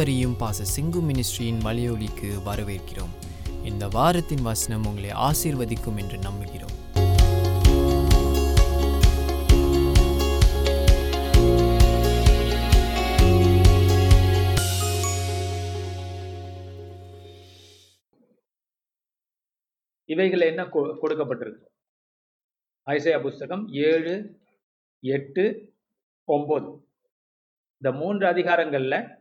அனைவரையும் பாச சிங்கு மினிஸ்ட்ரியின் மலையொலிக்கு வரவேற்கிறோம். இந்த வாரத்தின் வசனம் உங்களை ஆசீர்வதிக்கும் என்று நம்புகிறோம். இவைகள் என்ன கொ- கொடுக்கப்பட்டிருக்கு? ஐசையா புஸ்தகம் ஏழு எட்டு ஒன்பது இந்த மூன்று அதிகாரங்களில்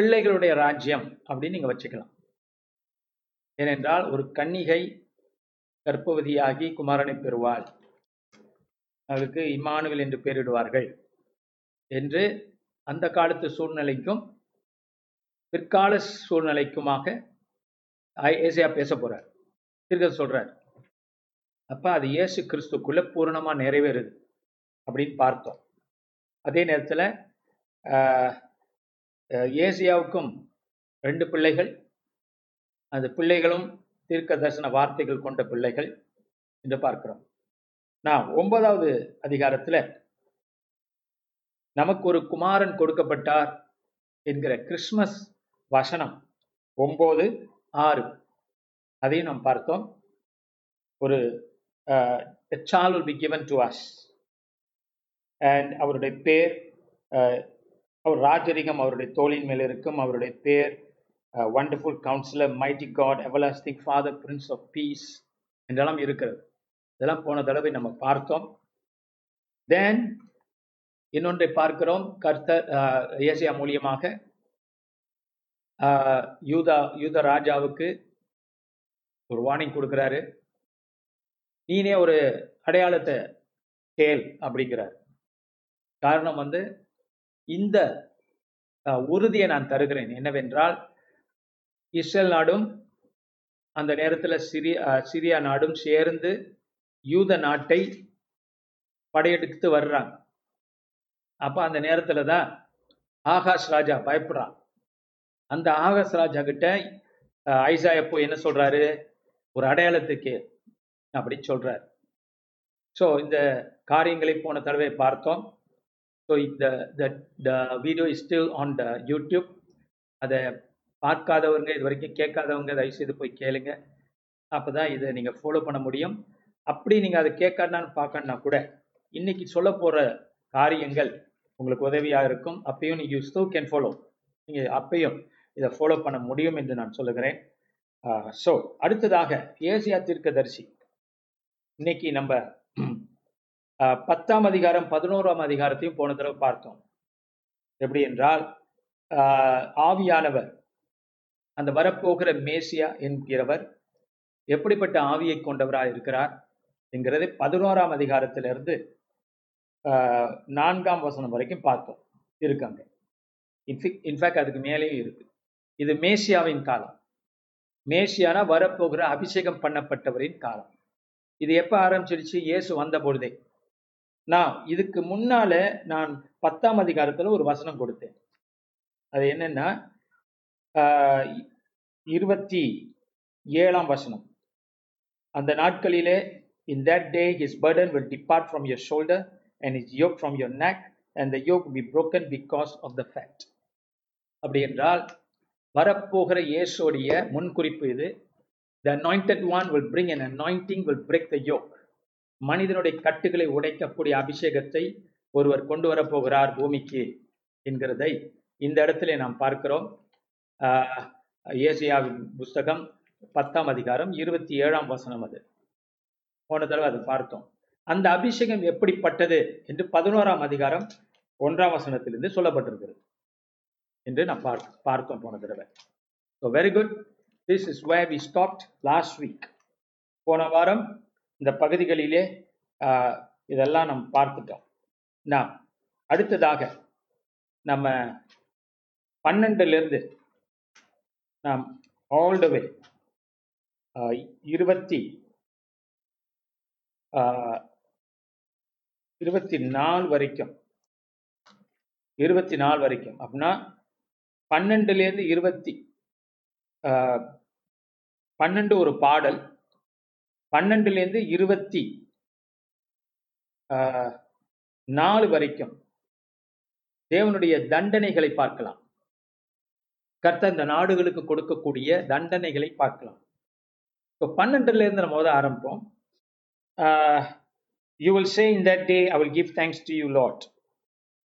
பிள்ளைகளுடைய ராஜ்யம் அப்படின்னு நீங்க வச்சுக்கலாம். ஏனென்றால் ஒரு கன்னிகை கர்ப்பவதியாகி குமாரனை பெறுவாள். அவளுக்கு இம்மானுவேல் என்று பெயரிடுவார்கள் என்று அந்த காலத்து சூழ்நிலைக்கும் பிற்கால சூழ்நிலைக்குமாக ஐ- பேச போறார். திருக்க சொல்றார் அப்ப அது இயேசு கிறிஸ்துக்குள்ள பூரணமா நிறைவேறுது அப்படின்னு பார்த்தோம். அதே நேரத்தில் ஏசியாவுக்கும் ரெண்டு பிள்ளைகள். அந்த பிள்ளைகளும் தீர்க்க தரிசன வார்த்தைகள் கொண்ட பிள்ளைகள் என்று பார்க்கிறோம். நான் ஒன்பதாவது அதிகாரத்தில் நமக்கு ஒரு குமாரன் கொடுக்கப்பட்டார் என்கிற கிறிஸ்மஸ் வசனம் ஒம்பது ஆறு. அதையும் நாம் பார்த்தோம். ஒரு shall will be given to us and அவருடைய பேர் அவர் ராஜரிகம் அவருடைய தோளின் மேல் இருக்கும். அவருடைய பேர் wonderful counsellor mighty God everlasting father prince of peace என்றெல்லாம் இருக்கிறது. இதெல்லாம் போன தடவை நம்ம பார்த்தோம். தென் இன்னொன்றை பார்க்கிறோம். கர்த்தர் ஏசியா மூலியமாக யூதா யூத ராஜாவுக்கு ஒரு வார்னிங் கொடுக்குறாரு. நீனே ஒரு அடையாளத்தை கேள் அப்படிங்கிறார். காரணம் வந்து இந்த உறுதியை நான் தருகிறேன். என்னவென்றால் இஸ்ரேல் நாடும் அந்த நேரத்தில் சிரியா சிரியா நாடும் சேர்ந்து யூத நாட்டை படையெடுத்து வர்றாங்க. அப்போ அந்த நேரத்தில் தான் ஆகாஷ் ராஜா பயப்படுறான். அந்த ஆகாஷ் ராஜா கிட்ட ஐசா எப்போ என்ன சொல்றாரு? ஒரு அடையாளத்துக்கு அப்படின்னு சொல்றாரு. ஸோ இந்த காரியங்களை போன தடவை பார்த்தோம். ஸோ இந்த the video is still on the YouTube அதை பார்க்காதவங்க இது வரைக்கும் கேட்காதவங்க தயவு செய்து போய் கேளுங்க. அப்பதான் இதை நீங்கள் ஃபாலோ பண்ண முடியும். அப்படி நீங்கள் அதை கேட்கணும்னு பார்க்கணுன்னா கூட இன்னைக்கு சொல்ல போகிற காரியங்கள் உங்களுக்கு உதவியாக இருக்கும். அப்பயும் நீங்கள் ஸ்டூ கேன் ஃபாலோ நீங்கள் அப்பயும் இதை ஃபாலோ பண்ண முடியும் என்று நான் சொல்லுகிறேன். ஸோ அடுத்ததாக ஏசியா தீர்க்கதரிசி. இன்னைக்கு நம்ம பத்தாம் அதிகாரம் பதினோராம் அதிகாரத்தையும் போன தடவை பார்த்தோம். எப்படி என்றால் ஆஹ், ஆவியானவர் அந்த வரப்போகிற மேசியா என்கிறவர் எப்படிப்பட்ட ஆவியை கொண்டவராக இருக்கிறார் என்கிறதை பதினோராம் அதிகாரத்திலிருந்து ஆஹ், நான்காம் வசனம் வரைக்கும் பார்த்தோம். இருக்காங்க இன்ஃபேக்ட் அதுக்கு மேலேயும் இருக்கு. இது மேசியாவின் காலம். மேசியானா வரப்போகிற அபிஷேகம் பண்ணப்பட்டவரின் காலம். இது எப்போ ஆரம்பிச்சிருச்சு? இயேசு வந்த பொழுதே. நான் இதுக்கு முன்னால நான் பத்தாம் அதிகாரத்துல ஒரு வசனம் கொடுத்தேன் அது என்னன்னா இருபத்தி ஏழாம் வசனம் அந்த நாட்களிலே in that day his burden will depart from your shoulder and is yoke from your neck and the yoke be broken because of the fact அப்படி என்றால் வரப்போகிற இயேசுடைய முன்குறிப்பு இது the anointed one will bring an anointing will break the yoke மனிதனுடைய கட்டுகளை உடைக்கக்கூடிய அபிஷேகத்தை ஒருவர் கொண்டு வரப் போகிறார் பூமிக்கு என்கிறதை இந்த இடத்துல நாம் பார்க்கிறோம். ஆஹ், புஸ்தகம் பத்தாம் அதிகாரம் இருபத்தி ஏழாம் வசனம் அது. போன தடவை அதை பார்த்தோம். அந்த அபிஷேகம் எப்படிப்பட்டது என்று பதினோராம் அதிகாரம் ஒன்றாம் வசனத்திலிருந்து சொல்லப்பட்டிருக்கிறது என்று நாம் பார்க்க பார்த்தோம் போன தடவை. So very good this is way we stopped last week போன வாரம் இந்த பகுதிகளிலே இதெல்லாம் நம்ம பார்த்துட்டோம். நாம் அடுத்ததாக நம்ம பன்னெண்டுலேருந்து நாம் ஆல் த வே இருபத்தி ஆஹ், இருபத்தி நாலு வரைக்கும். இருபத்தி நாலு வரைக்கும். அப்படின்னா பன்னெண்டுலேருந்து இருபத்தி ஆஹ், பன்னெண்டு ஒரு பாடல் பன்னெண்டுலேருந்து இருபத்தி நாலு வரைக்கும் தேவனுடைய தண்டனைகளை பார்க்கலாம். கர்த்த இந்த நாடுகளுக்கு கொடுக்கக்கூடிய தண்டனைகளை பார்க்கலாம். இப்போ பன்னெண்டுல இருந்து நம்ம முதல் ஆரம்பிப்போம். You will say in that day I will give thanks to you Lord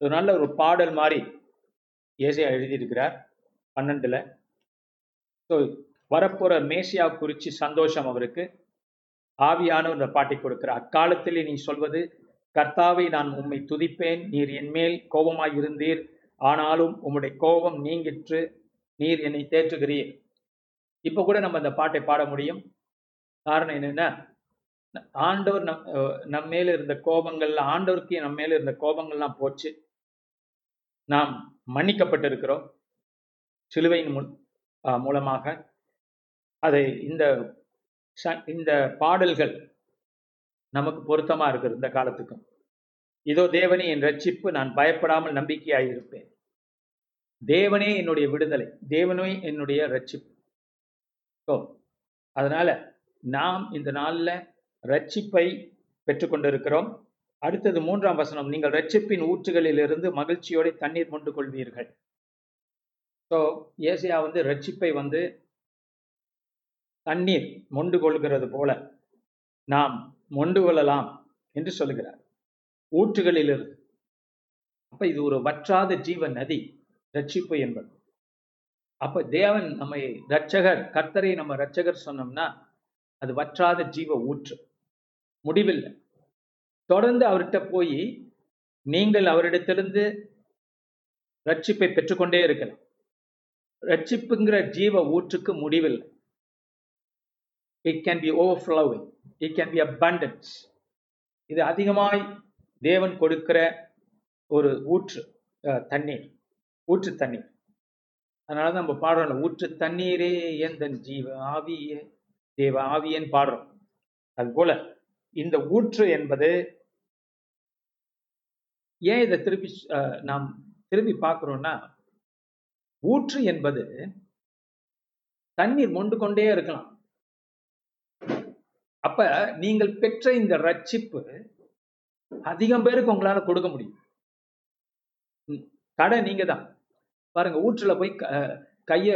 ஒரு நல்ல ஒரு பாடல் மாதிரி ஏசியா எழுதியிருக்கிறார் பன்னெண்டுல. ஸோ வரப்போற மேசியா குறித்து சந்தோஷம் அவருக்கு. ஆவியானவர் இந்த பாட்டை கொடுக்கிறார். அக்காலத்திலே நீ சொல்வது கர்த்தாவை நான் உம்மை துதிப்பேன். நீர் என்மேல் கோபமாய் இருந்தீர். ஆனாலும் உம்முடைய கோபம் நீங்கிற்று. நீர் என்னை தேற்றுகிறீர். இப்போ கூட நம்ம அந்த பாட்டை பாட முடியும். காரணம் என்னென்ன? ஆண்டவர் நம் நம்ம நம் மேல இருந்த கோபங்கள்லாம் ஆண்டவருக்கு நம்ம மேல இருந்த கோபங்கள்லாம் போச்சு. நாம் மன்னிக்கப்பட்டிருக்கிறோம். சிலுவையின் மூலமாக. அதை இந்த ச- இந்த பாடல்கள் நமக்கு பொருத்தமாக இருக்கிறது இந்த காலத்துக்கும். இதோ தேவனே என் ரட்சிப்பு நான் பயப்படாமல் நம்பிக்கையாக இருப்பேன் தேவனே என்னுடைய விடுதலை தேவனே என்னுடைய ரட்சிப்பு ஸோ அதனால் நாம் இந்த நாளில் ரட்சிப்பை பெற்றுக்கொண்டிருக்கிறோம். அடுத்தது மூன்றாம் வசனம் நீங்கள் ரட்சிப்பின் ஊற்றுகளிலிருந்து மகிழ்ச்சியோட தண்ணீர் கொண்டு கொள்வீர்கள். ஸோ ஏசியா வந்து ரட்சிப்பை வந்து தண்ணீர் மொண்டு கொள்கிறது போல நாம் மொண்டு கொள்ளலாம் என்று சொல்லுகிறார். ஊற்றுகளிலிருந்து. அப்ப இது ஒரு வற்றாத ஜீவ நதி ரட்சிப்பு என்பது. அப்ப தேவன் நம்மை ரட்சகர் கர்த்தரை நம்ம ரட்சகர் சொன்னோம்னா அது வற்றாத ஜீவ ஊற்று. முடிவில்லை. தொடர்ந்து அவர்கிட்ட போய் நீங்கள் அவரிடத்திலிருந்து ரட்சிப்பை பெற்றுக்கொண்டே இருக்கலாம். ரட்சிப்புங்கிற ஜீவ ஊற்றுக்கு முடிவில்லை. It can be overflowing it can be abundance இது அதிகமாய் தேவன் கொடுக்கிற ஒரு ஊற்று தண்ணீர். ஊற்று தண்ணீர். அதனால தான் நம்ம பாடுறோம் ஊற்று தண்ணீரே எந்தன் ஜீவ ஆவியே. தேவ ஆவியேன்னு பாடுறோம். அது போல இந்த ஊற்று என்பது ஏன் இதை திருப்பி அஹ், நாம் திருப்பி பார்க்குறோம்னா ஊற்று என்பது தண்ணீர் மொண்டு கொண்டே இருக்கலாம். அப்ப நீங்கள் பெற்ற இந்த ரட்சிப்பு அதிகம் பேருக்கு உங்களால கொடுக்க முடியும். கடை நீங்க தான் பாருங்க ஊற்றுல போய் க- கைய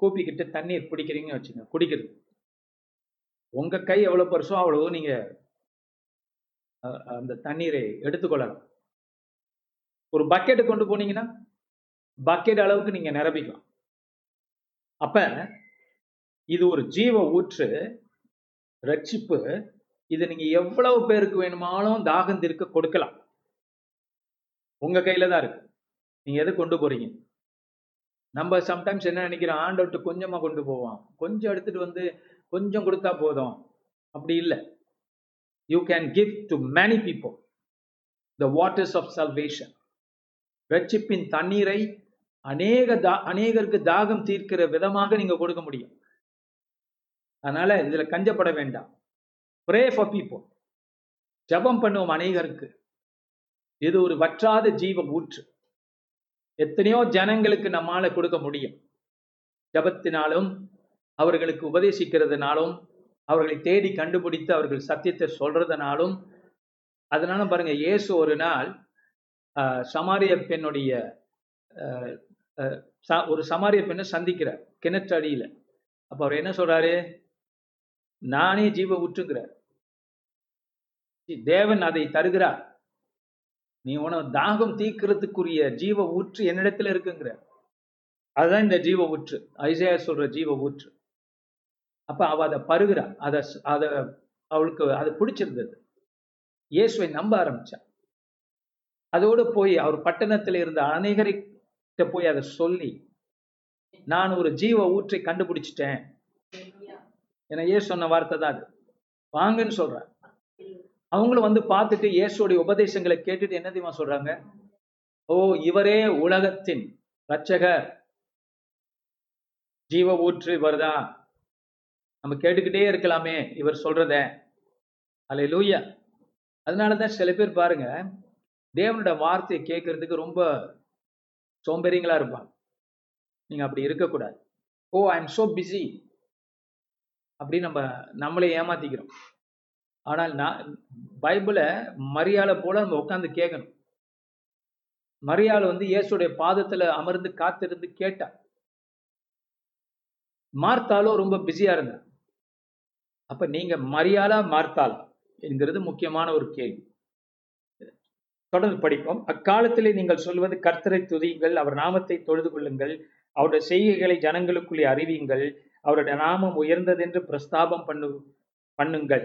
கூப்பிக்கிட்டு தண்ணீர் பிடிக்கிறீங்கன்னு வச்சுங்க குடிக்கிறது. உங்க கை எவ்வளவு பெருசோ அவ்வளவு நீங்க அஹ், அந்த தண்ணீரை எடுத்துக்கொள்ளலாம். ஒரு பக்கெட்டு கொண்டு போனீங்கன்னா பக்கெட் அளவுக்கு நீங்க நிரப்பிக்கலாம். அப்ப இது ஒரு ஜீவ ஊற்று ரட்சிப்பு இது நீங்க எவ்வளவு பேருக்கு வேணுமானாலும் தாகம் தீர்க்க கொடுக்கலாம். உங்க கையில தான் இருக்கு. நீங்க எதை கொண்டு போறீங்க? நம்ம சம்டைம்ஸ் என்ன நினைக்கிறோம்? ஆண்டவர்கிட்ட கொஞ்சமா கொண்டு போவோம். கொஞ்சம் எடுத்துட்டு வந்து கொஞ்சம் கொடுத்தா போதும். அப்படி இல்லை. You can give to many people the waters of salvation ரட்சிப்பின் தண்ணீரை அநேக தா அநேகருக்கு தாகம் தீர்க்கிற விதமாக நீங்க கொடுக்க முடியும். அதனால இதுல கஞ்சப்பட வேண்டாம். ப்ரே ஃபார் பீப்புள் ஜெபம் பண்ணுவோம் அநேகருக்கு. இது ஒரு வற்றாத ஜீவ ஊற்று. எத்தனையோ ஜனங்களுக்கு நம்மால கொடுக்க முடியும். ஜபத்தினாலும் அவர்களுக்கு உபதேசிக்கிறதுனாலும் அவர்களை தேடி கண்டுபிடித்து அவர்கள் சத்தியத்தை சொல்றதுனாலும் அதனால பாருங்க இயேசு ஒரு நாள் சமாரிய பெண்ணுடைய ச- ஒரு சமாரிய பெண்ணை சந்திக்கிறார் கிணற்றடியில. அப்போ அப்ப அவர் என்ன சொல்றாரு? நானே ஜீவ ஊற்றுங்கிறார் தேவன் அதை தருகிறார். நீ உனக்கு தாகம் தீக்கிறதுக்குரிய ஜீவ ஊற்று என்னிடத்துல இருக்குங்கிற அதுதான் இந்த ஜீவ ஊற்று ஐசையா சொல்ற ஜீவ ஊற்று அப்ப அவ அதை பருகிறா. அதை அதை அவளுக்கு அது பிடிச்சிருந்தது. இயேசுவை நம்ப ஆரம்பிச்சா. அதோடு போய் அவர் பட்டணத்தில் இருந்த அநேகரிட்ட போய் அதை சொல்லி நான் ஒரு ஜீவ ஊற்றை கண்டுபிடிச்சிட்டேன். ஏன்னா இயேசு சொன்ன வார்த்தை தான் அது. வாங்கன்னு சொல்றாங்க அவங்களும் வந்து பார்த்துட்டு இயேசுடைய உபதேசங்களை கேட்டுட்டு என்ன தெரியுமா சொல்றாங்க? ஓ இவரே உலகத்தின் ரட்சகர் ஜீவ ஊற்று இவர்தான் நம்ம கேட்டுக்கிட்டே இருக்கலாமே இவர் சொல்றத. அல்ல லூயா அதனாலதான் சில பேர் பாருங்க தேவனோட வார்த்தையை கேட்கறதுக்கு ரொம்ப சோம்பேறிங்களா இருப்பாங்க. நீங்க அப்படி இருக்கக்கூடாது. Oh I am so busy அப்படி நம்ம நம்மளே ஏமாத்திக்கிறோம். ஆனால் நான் பைபிளை மரியாதை போல நம்ம உட்காந்து கேட்கணும் மரியாதை வந்து இயேசுடைய பாதத்துல அமர்ந்து காத்திருந்து கேட்டா. மார்த்தாலும் ரொம்ப பிஸியா இருந்தார் அப்ப நீங்க மரியாளா மார்த்தால் என்கிறது முக்கியமான ஒரு கேள்வி. தொடர்ந்து படிப்போம். அக்காலத்திலே நீங்கள் சொல்வது கர்த்தரை துதியுங்கள் அவர் நாமத்தை தொழுது கொள்ளுங்கள் அவருடைய செய்கைகளை ஜனங்களுக்குள்ளே அறிவியுங்கள் அவருடைய நாமம் உயர்ந்ததென்று பிரஸ்தாபம் பண்ணு பண்ணுங்கள்.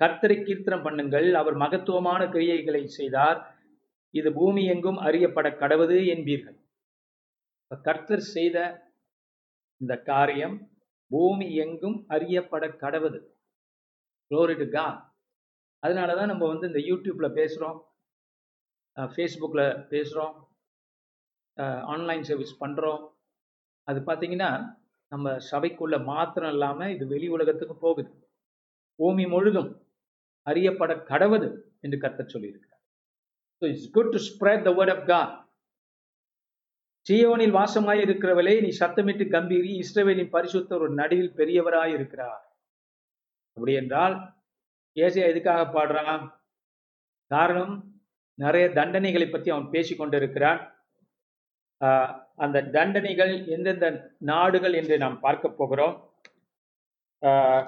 கர்த்தரை கீர்த்தனம் பண்ணுங்கள். அவர் மகத்துவமான கிரியைகளை செய்தார். இது பூமி எங்கும் அறியப்பட கடவுது என்பீர்கள். கர்த்தர் செய்த இந்த காரியம் பூமி எங்கும் அறியப்பட கடவுது. Glory கா அதனால தான் நம்ம வந்து இந்த யூடியூப்பில் பேசுகிறோம் ஃபேஸ்புக்கில் பேசுகிறோம் ஆன்லைன் சர்வீஸ் பண்ணுறோம் அது பார்த்தீங்கன்னா நம்ம சபைக்குள்ள மாத்திரம் இல்லாமல் இது வெளி உலகத்துக்கு போகுது. பூமி முழுதும் அறியப்பட கடவுது என்று கத்த சொல்லியிருக்கிறார். So it's good to spread the word of God சியோனில் வாசமாய் இருக்கிறவளே நீ சத்தமிட்டு கம்பீரி இஸ்ரவேலின் பரிசுத்தர் ஒரு நடுவில் பெரியவராய் இருக்கிறார் அப்படி என்றால் ஏசியா எதுக்காக பாடுறான்? காரணம் நிறைய தண்டனைகளை பற்றி அவன் பேசி கொண்டிருக்கிறான் அந்த தண்டனைகள் எந்தெந்த நாடுகள் என்று நாம் பார்க்க போகிறோம்.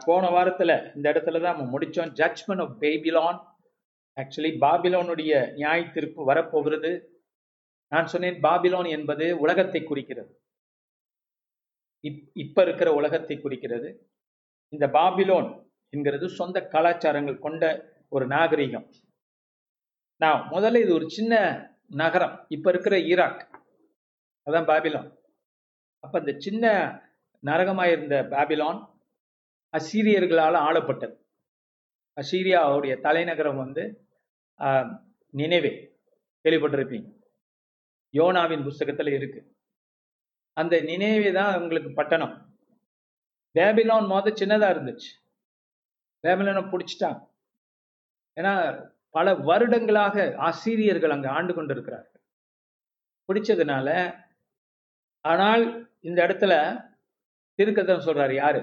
போன வாரத்தில் இந்த இடத்துல தான் நம்ம முடித்தோம் ஜட்ஜ்மெண்ட் ஆஃப் பேபிலான் ஆக்சுவலி பாபிலோனுடைய நியாய தீர்ப்பு வரப்போகிறது. நான் சொன்னேன் பாபிலோன் என்பது உலகத்தை குறிக்கிறது. இப் இப்போ இருக்கிற உலகத்தை குறிக்கிறது. இந்த பாபிலோன் என்கிறது சொந்த கலாச்சாரங்கள் கொண்ட ஒரு நாகரிகம். நான் முதல்ல இது ஒரு சின்ன நகரம். இப்போ இருக்கிற ஈராக். அதான் பாபிலோன். அப்போ இந்த சின்ன நரகமாக இருந்த பாபிலோன் அசீரியர்களால் ஆளப்பட்டது. அசீரியாவுடைய தலைநகரம் வந்து நினைவே கேள்விப்பட்டிருப்பீங்க. யோனாவின் புஸ்தகத்தில் இருக்கு. அந்த நினைவே தான் உங்களுக்கு பட்டணம். பேபிலோன் மொத சின்னதாக இருந்துச்சு. பேபிலோனை பிடிச்சிட்டாங்க. ஏன்னா பல வருடங்களாக ஆசிரியர்கள் அங்கே ஆண்டு கொண்டிருக்கிறார்கள். பிடிச்சதுனால ஆனால் இந்த இடத்துல திருக்கதம் சொல்றாரு யாரு?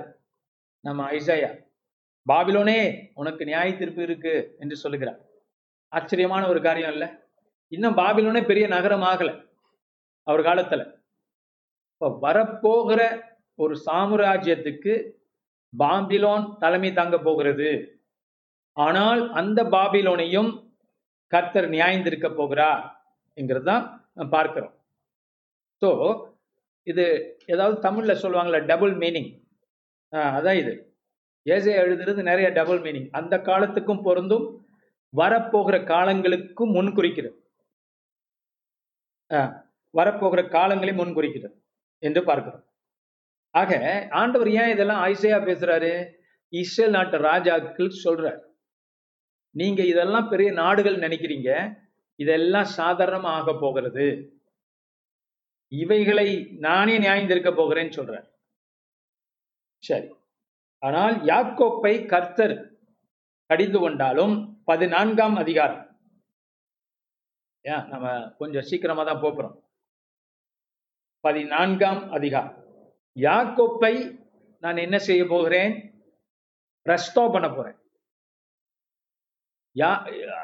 நம்ம ஐசாயா. பாபிலோனே உனக்கு நியாய தீர்ப்பு இருக்கு என்று சொல்லுகிறார். ஆச்சரியமான ஒரு காரியம் இல்லை. இன்னும் பாபிலோனே பெரிய நகரம் ஆகலை அவர் காலத்துல. இப்போ வரப்போகிற ஒரு சாம்ராஜ்யத்துக்கு பாபிலோன் தலைமை தாங்க போகிறது. ஆனால் அந்த பாபிலோனையும் கர்த்தர் நியாயந்திருக்க போகிறார். என்கிறது தான் பார்க்கிறோம். ஸோ இது ஏதாவது தமிழில் சொல்லுவாங்களே டபுள் மீனிங் அதான் இது. ஏசே எழுதுறது நிறைய டபுள் மீனிங் அந்த காலத்துக்கும் பொருந்தும் வரப்போகிற காலங்களுக்கும் முன் குறிக்கிறது வரப்போகிற காலங்களை முன் குறிக்கிறது என்று பார்க்கிறோம். ஆக ஆண்டவர் ஏன் இதெல்லாம் ஐசையா பேசுறாரு? இஸ்ரேல் நாட்டு ராஜாக்கள் சொல்றார். நீங்க இதெல்லாம் பெரிய நாடுகள் நினைக்கிறீங்க இதெல்லாம் சாதாரணமாக ஆக போகிறது. இவைகளை நானே நியாயந்திருக்க போகிறேன்னு சொல்றார். சரி. ஆனால் யாக்கோப்பை கர்த்தர் கடிந்து கொண்டாலும் பதினான்காம் அதிகாரம். ஏன் நம்ம கொஞ்சம் சீக்கிரமா தான் போறோம் பதினான்காம் அதிகாரம். யாக்கோப்பை நான் என்ன செய்ய போகிறேன்? ரஸ்தோ பண்ண போறேன். யா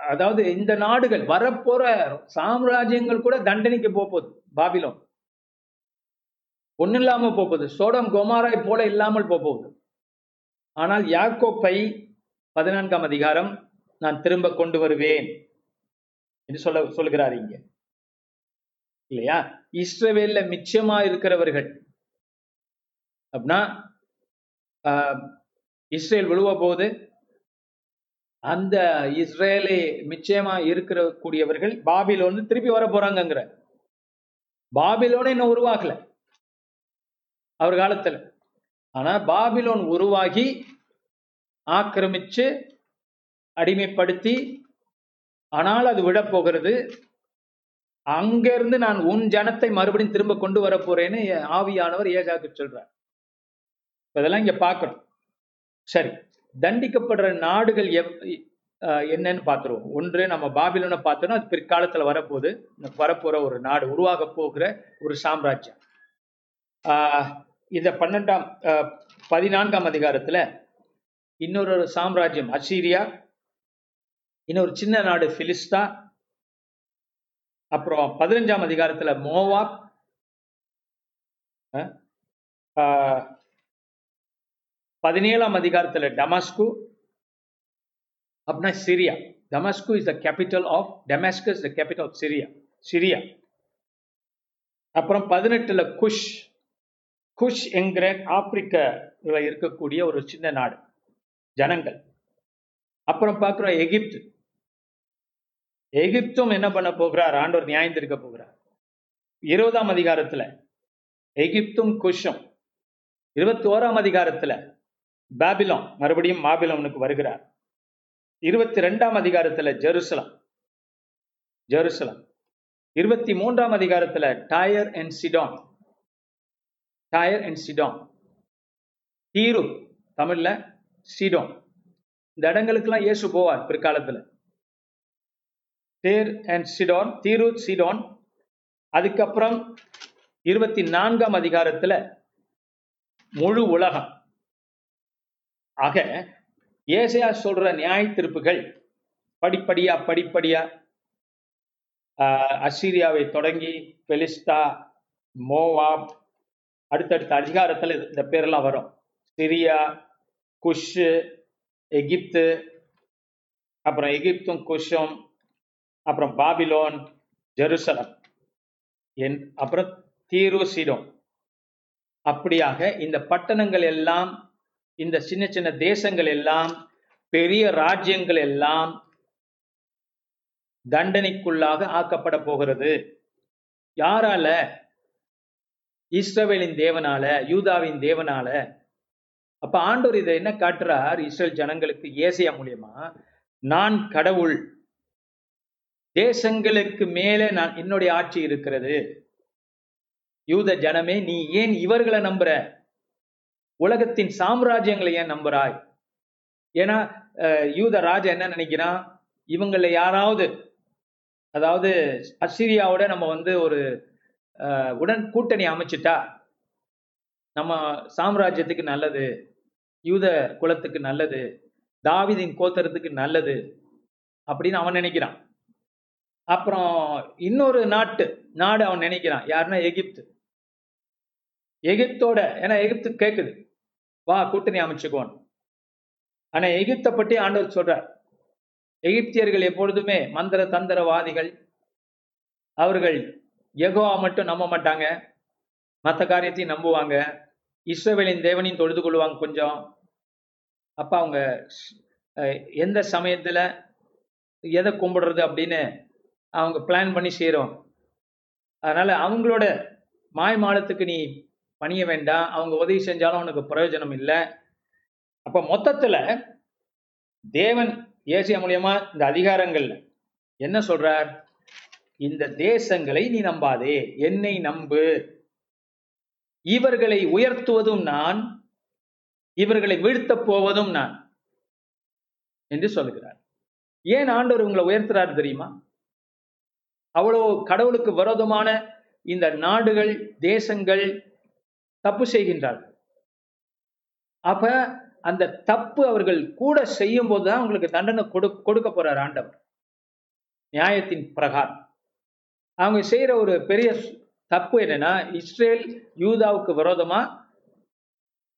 அதாவது இந்த நாடுகள் வரப்போற சாம்ராஜ்யங்கள் கூட தண்டனைக்கு போக போகுது. பாபிலோன். ஒன்றும் இல்லாமல் போகுது. சோடம் கோமாராய் போல இல்லாமல் போகுது. ஆனால் யாக்கோப்பை பதினான்காம் அதிகாரம் நான் திரும்ப கொண்டு வருவேன் என்று சொல்ல சொல்கிறார் இங்க. இல்லையா? இஸ்ரவேல்ல மிச்சமா இருக்கிறவர்கள் அப்படின்னா ஆஹ், இஸ்ரேல் விழுவ போது அந்த இஸ்ரேலே மிச்சயமா இருக்கிற கூடியவர்கள் பாபிலோன்னு திருப்பி வர போறாங்கங்கிற பாபிலோன்னு இன்னும் உருவாக்கல அவர் காலத்துல. ஆனா பாபிலோன் உருவாகி ஆக்கிரமிச்சு அடிமைப்படுத்தி ஆனால் அது விழப்போகிறது அங்கிருந்து நான் உன் ஜனத்தை மறுபடியும் திரும்ப கொண்டு வர போறேன்னு ஆவியானவர் ஏகாக்கு சொல்றார். இதெல்லாம் இங்க பார்க்கணும். சரி தண்டிக்கப்படுற நாடுகள் எவ் என்னன்னு பார்த்துருவோம். ஒன்று நம்ம பாபிலோனை பார்த்தோம்னா அது பிற்காலத்துல வரப்போகுது. வரப்போற ஒரு நாடு உருவாக போகிற ஒரு சாம்ராஜ்யம். இந்த பன்னெண்டாம் ஆஹ் பதினான்காம் அதிகாரத்துல இன்னொரு சாம்ராஜ்யம் அசீரியா இன்னொரு சின்ன நாடு பிலிஸ்தா அப்புறம் பதினஞ்சாம் அதிகாரத்துல மோவாப் அஹ், ஆஹ், பதினேழாம் அதிகாரத்துல டமாஸ்கு அப்படின்னா Syria. Damascus is the capital of Damascus the capital of Syria Syria அப்புறம் பதினெட்டுல குஷ் குஷ் என்கிற ஆப்பிரிக்காவில் இருக்கக்கூடிய ஒரு சின்ன நாடு ஜனங்கள். அப்புறம் பார்க்குறோம் எகிப்து. எகிப்தும் என்ன பண்ண போகிறார்? ஆண்டவர் நியாயந்திருக்க போகிறார். இருபதாம் அதிகாரத்துல எகிப்தும் குஷும் இருபத்தி ஓராம் அதிகாரத்துல பாபிலோன் மறுபடியும் மாபிலோனுக்கு வருகிறார். இருபத்தி ரெண்டாம் அதிகாரத்துல ஜெருசலம். ஜெருசலம். இருபத்தி மூன்றாம் அதிகாரத்துல Tyre and Sidon. Tyre and Sidon தீரு தமிழ்ல சிடோன் இந்த இடங்களுக்கெல்லாம் இயேசு போவார் பிற்காலத்துல. தேர் அண்ட் சிடோன் தீரு சிடோன் அதுக்கப்புறம் இருபத்தி நான்காம் அதிகாரத்துல முழு உலகம். ஆக ஏசையா சொல்ற நியாய திருப்புகள் படிப்படியா படிப்படியா ஆஹ், அசீரியாவை தொடங்கி பெலிஸ்தா மோவாப் அடுத்தடுத்த அதிகாரத்துல இது- இந்த பேரெல்லாம் வரும். சிரியா குஷு எகிப்து அப்புறம் எகிப்தும் குஷும் அப்புறம் பாபிலோன் ஜெருசலம். என் அப்புறம் தீரு சீடோம். அப்படியாக இந்த பட்டணங்கள் எல்லாம் இந்த சின்ன சின்ன தேசங்கள் எல்லாம் பெரிய ராஜ்யங்கள் எல்லாம் தண்டனைக்குள்ளாக ஆக்கப்பட போகிறது. யாரால? இஸ்ரவேலின் தேவனால யூதாவின் தேவனால. அப்ப ஆண்டோர் இதை என்ன காட்டுறார்? இஸ்ரேல் ஜனங்களுக்கு ஏசியா மூலியமா? நான் கடவுள். தேசங்களுக்கு மேலே நான் என்னுடைய ஆட்சி இருக்கிறது. யூத ஜனமே நீ ஏன் இவர்களை நம்புற? உலகத்தின் சாம்ராஜ்யங்களை ஏன் நம்புறாய்? ஏன்னா அஹ், யூத ராஜா என்ன நினைக்கிறான்? இவங்கள யாராவது அதாவது அசிரியாவோட நம்ம வந்து ஒரு உடன் கூட்டணி அமைச்சிட்டா நம்ம சாம்ராஜ்யத்துக்கு நல்லது யூத குலத்துக்கு நல்லது தாவிதின் கோத்தரத்துக்கு நல்லது அப்படின்னு அவன் நினைக்கிறான். அப்புறம் இன்னொரு நாட்டு நாடு அவன் நினைக்கிறான். யாருன்னா எகிப்து. எகிப்தோட ஏன்னா எகிப்து கேட்குது வா கூட்டணி அமைச்சுக்கோன்னு. ஆனா எகிப்தை பற்றி ஆண்டவர் சொல்றார். எகிப்தியர்கள் எப்பொழுதுமே மந்திர தந்திரவாதிகள். அவர்கள் எகோவா மட்டும் நம்ப மாட்டாங்க. மற்ற காரியத்தையும் நம்புவாங்க. இஸ்ரவேலின் தேவனையும் தொழுது கொள்வாங்க கொஞ்சம். அப்போ அவங்க எந்த சமயத்தில் எதை கும்பிடுறது அப்படின்னு அவங்க பிளான் பண்ணி செய்கிறோம் அதனால் அவங்களோட மாயமாலத்துக்கு நீ பணிய வேண்டாம். அவங்க உதவி செஞ்சாலும் உனக்கு பிரயோஜனம் இல்லை. அப்போ மொத்தத்தில் தேவன் ஏசியா மூலியமாக இந்த அதிகாரங்கள் என்ன சொல்கிறார் இந்த தேசங்களை நீ நம்பாதே. என்னை நம்பு. இவர்களை உயர்த்துவதும் நான் இவர்களை வீழ்த்தப் போவதும் நான் என்று சொல்லுகிறார். ஏன் ஆண்டவர் உங்களை உயர்த்துறாரு தெரியுமா? அவ்வளவு கடவுளுக்கு விரோதமான இந்த நாடுகள் தேசங்கள் தப்பு செய்கின்றார்கள். அப்ப அந்த தப்பு அவர்கள் கூட செய்யும் போதுதான் உங்களுக்கு தண்டனை கொடு கொடுக்க போறார் ஆண்டவர். நியாயத்தின் பிரகாரம். அவங்க செய்கிற ஒரு பெரிய தப்பு என்னன்னா இஸ்ரேல் யூதாவுக்கு விரோதமா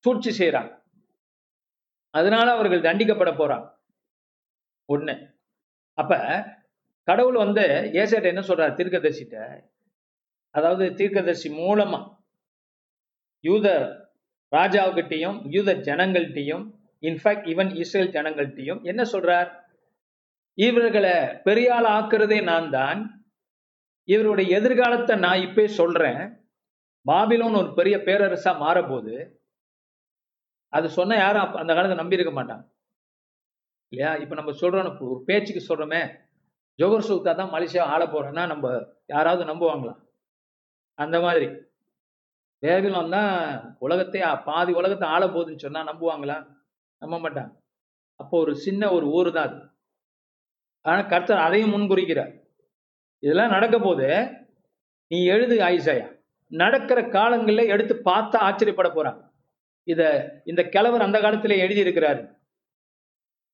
சூழ்ச்சி செய்கிறாங்க அதனால அவர்கள் தண்டிக்கப்பட போறாங்க. ஒண்ணு. அப்ப கடவுள் வந்து ஏசேட்ட என்ன சொல்றாரு? தீர்க்கதரிசிட்ட. அதாவது தீர்க்கதரிசி மூலமா யூத ராஜாவுக்கிட்டையும் யூத ஜனங்கள்கிட்டையும் இன்ஃபேக்ட் ஈவன் இஸ்ரேல் ஜனங்கள்கிட்டையும் என்ன சொல்றார்? இவர்களை பெரியால் ஆக்குறதே நான் தான் இவருடைய எதிர்காலத்தை நான் இப்பே சொல்றேன். பாபிலோன் ஒரு பெரிய பேரரசா மாறப்போகுது. அது சொன்ன யாரும் அந்த காலத்தை நம்பி இருக்க மாட்டாங்க. இல்லையா? இப்ப நம்ம சொல்றோம் ஒரு பேச்சுக்கு சொல்றோமே. ஜோகர் சுல்தா தான் மலேசியா ஆள போறேன்னா நம்ம யாராவது நம்புவாங்களா? அந்த மாதிரி. பேபிலோன் தான் உலகத்தை பாதி உலகத்தை ஆள போகுதுன்னு சொன்னா நம்புவாங்களா? நம்ப மாட்டாங்க. அப்போ ஒரு சின்ன ஒரு ஊர் தான் அது. ஆனா கர்த்தர் அதையும் முன்குறிக்கிறார். இதெல்லாம் நடக்க போது நீ எழுது ஆயிசாயா நடக்கிற காலங்களில் எடுத்து பார்த்தா ஆச்சரியப்பட போறான். இத இந்த கிழவர் அந்த காலத்துல எழுதி இருக்கிறாரு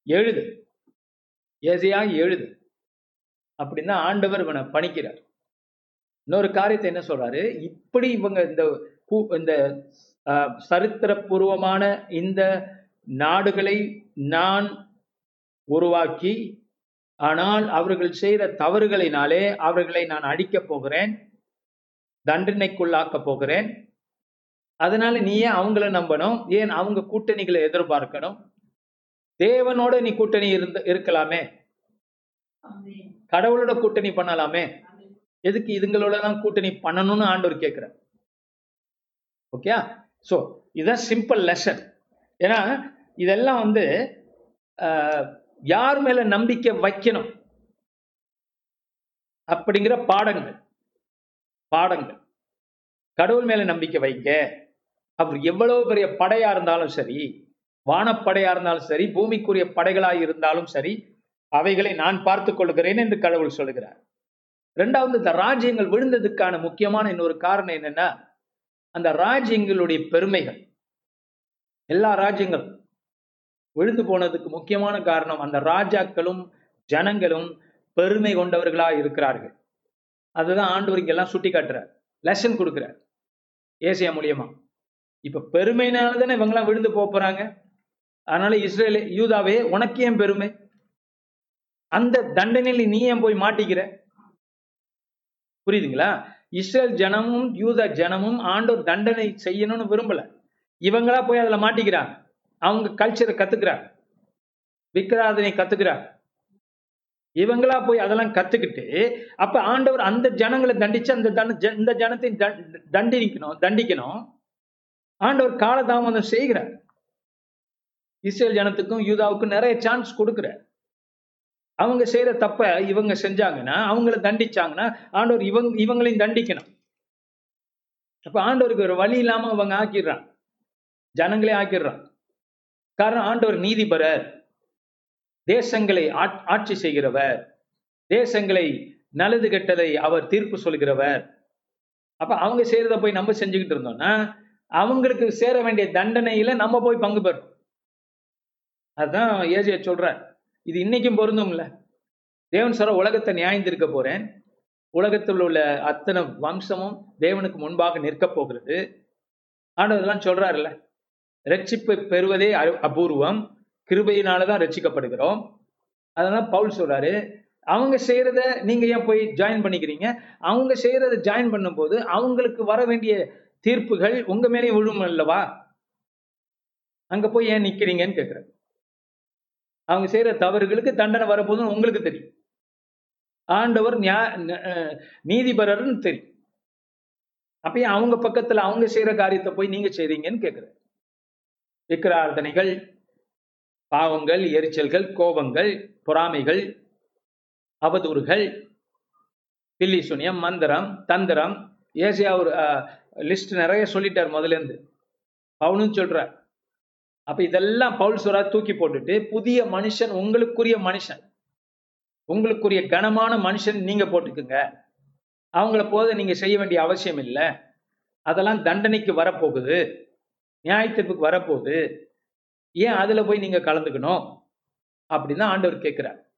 எழுது. ஏசியா எழுது. அப்படின்னா ஆண்டவர் இவனை பணிக்கிறார். இன்னொரு காரியத்தை என்ன சொல்றாரு? இப்படி இவங்க இந்த கூ- இந்த சரித்திரபூர்வமான இந்த நாடுகளை நான் உருவாக்கி ஆனால் அவர்கள் செய்த தவறுகளினாலே அவர்களை நான் அடிக்கப் போகிறேன் தண்டனைக்குள்ளாக்க போகிறேன். அதனால நீ ஏன் அவங்கள நம்பணும்? ஏன் அவங்க கூட்டணிகளை எதிர்பார்க்கணும்? தேவனோட நீ கூட்டணி இருந்த இருக்கலாமே. கடவுளோட கூட்டணி பண்ணலாமே. எதுக்கு இதுங்களோட தான் கூட்டணி பண்ணணும்னு ஆண்டவர் கேட்கிறார். ஓகே சோ இதுதான் சிம்பிள் லெசன் ஏன்னா இதெல்லாம் வந்து ஆஹ், யார் மேல நம்பிக்கை வைக்கணும்? அப்படிங்கிற பாடங்கள். பாடங்கள். கடவுள் மேல நம்பிக்கை வைங்க. அவர் எவ்வளவு பெரிய படையா இருந்தாலும் சரி வானப்படையா இருந்தாலும் சரி பூமிக்குரிய படைகளாய் இருந்தாலும் சரி அவைகளை நான் பார்த்து கொள்கிறேன் என்று கடவுள் சொல்லுகிறார் ரெண்டாவது இந்த ராஜ்யங்கள் விழுந்ததுக்கான முக்கியமான இன்னொரு காரணம் என்னன்னா அந்த ராஜ்யங்களுடைய பெருமைகள். எல்லா ராஜ்யங்களும் விழுந்து போனதுக்கு முக்கியமான காரணம் அந்த ராஜாக்களும் ஜனங்களும் பெருமை கொண்டவர்களா இருக்கிறார்கள். அதுதான் ஆண்டவர் இங்கெல்லாம் சுட்டி காட்டுறார் லெசன் கொடுக்குறார். ஏசியா மூலியமா. இப்ப பெருமைனால தானே இவங்கெல்லாம் விழுந்து போக போறாங்க. அதனால இஸ்ரேல் யூதாவே உனக்கு ஏன் பெருமை? அந்த தண்டனையில் நீ ஏன் போய் மாட்டிக்கிற? புரியுதுங்களா? இஸ்ரேல் ஜனமும் யூத ஜனமும் ஆண்டோர் தண்டனை செய்யணும்னு விரும்பல. இவங்களா போய் அதுல மாட்டிக்கிறாங்க. அவங்க கல்ச்சரை கத்துக்கிறாங்க. விக்கிராதனை கத்துக்கிறாங்க இவங்களா போய் அதெல்லாம் கத்துக்கிட்டு அப்ப ஆண்டவர் அந்த ஜனங்களை தண்டிச்சு அந்த ஜ- இந்த ஜனத்தை தண்ட- தண்டிக்கணும் தண்டிக்கணும். ஆண்டவர் காலதாமதம் செய்கிறார். இஸ்ரேல் ஜனத்துக்கும் யூதாவுக்கும் நிறைய சான்ஸ் கொடுக்கிறார். அவங்க செய்யற தப்ப இவங்க செஞ்சாங்கன்னா அவங்கள தண்டிச்சாங்கன்னா ஆண்டவர் இவங்க இவங்களையும் தண்டிக்கணும். அப்ப ஆண்டவருக்கு ஒரு வழி இல்லாம அவங்க ஆக்கிடுறான். ஜனங்களே ஆக்கிடுறான். காரணம் ஆண்டவர் நீதிபரர் தேசங்களை ஆட்சி செய்கிறவர். தேசங்களை நல்லது கெட்டதை அவர் தீர்ப்பு சொல்கிறவர். அப்ப அவங்க செய்யறத போய் நம்ம செஞ்சுக்கிட்டு இருந்தோம்னா அவங்களுக்கு சேர வேண்டிய தண்டனையில நம்ம போய் பங்கு பெறோம் அதுதான் ஏஜிய சொல்ற. இது இன்னைக்கும் பொருந்தும்ல. தேவன் சார உலகத்தை நியாயந்திருக்க போறேன். உலகத்தில் உள்ள அத்தனை வம்சமும் தேவனுக்கு முன்பாக நிற்க போகிறது. ஆண்டவர்லாம் சொல்றாருல்ல. ரட்சிப்பை பெறுவதே அ- அபூர்வம். கிருபையினாலதான் ரட்சிக்கப்படுகிறோம். அதனால பவுல் சொல்றாரு அவங்க செய்யறத நீங்க ஏன் போய் ஜாயின் பண்ணிக்கிறீங்க? அவங்க செய்யறத ஜாயின் பண்ணும்போது அவங்களுக்கு வர வேண்டிய தீர்ப்புகள் உங்க மேலேயும் விழும் அல்லவா? அங்க போய் ஏன் நிக்கிறீங்கன்னு கேக்குறாரு. அவங்க செய்யற தவறுகளுக்கு தண்டனை வரப்போதும் உங்களுக்கு தெரியும். ஆண்டவர் நியா- நீதிபரர்னு தெரியும். அப்ப ஏன் அவங்க பக்கத்துல அவங்க செய்யற காரியத்தை போய் நீங்க செய்றீங்கன்னு கேக்குறாரு. விக்கிரார்த்தனைகள் பாவங்கள் எரிச்சல்கள் கோபங்கள் பொறாமைகள் அவதூறுகள் பில்லி சுனியம் மந்திரம் தந்திரம் ஏசியா ஒரு லிஸ்ட் நிறைய சொல்லிட்டார் முதலேருந்து பவுனும் சொல்றார் அப்ப இதெல்லாம் பவுல் சொல்றா தூக்கி போட்டுட்டு புதிய மனுஷன் உங்களுக்குரிய மனுஷன் உங்களுக்குரிய கனமான மனுஷன் நீங்க போட்டுக்குங்க. அவங்கள போது நீங்க செய்ய வேண்டிய அவசியம் இல்லை. அதெல்லாம் தண்டனைக்கு வரப்போகுது. நியாயத்தீர்ப்புக்கு வரப்போகுது. ஏன் அதுல போய் நீங்க கலந்துக்கணும்? அப்படின்னு தான் ஆண்டவர் கேட்கிறார்.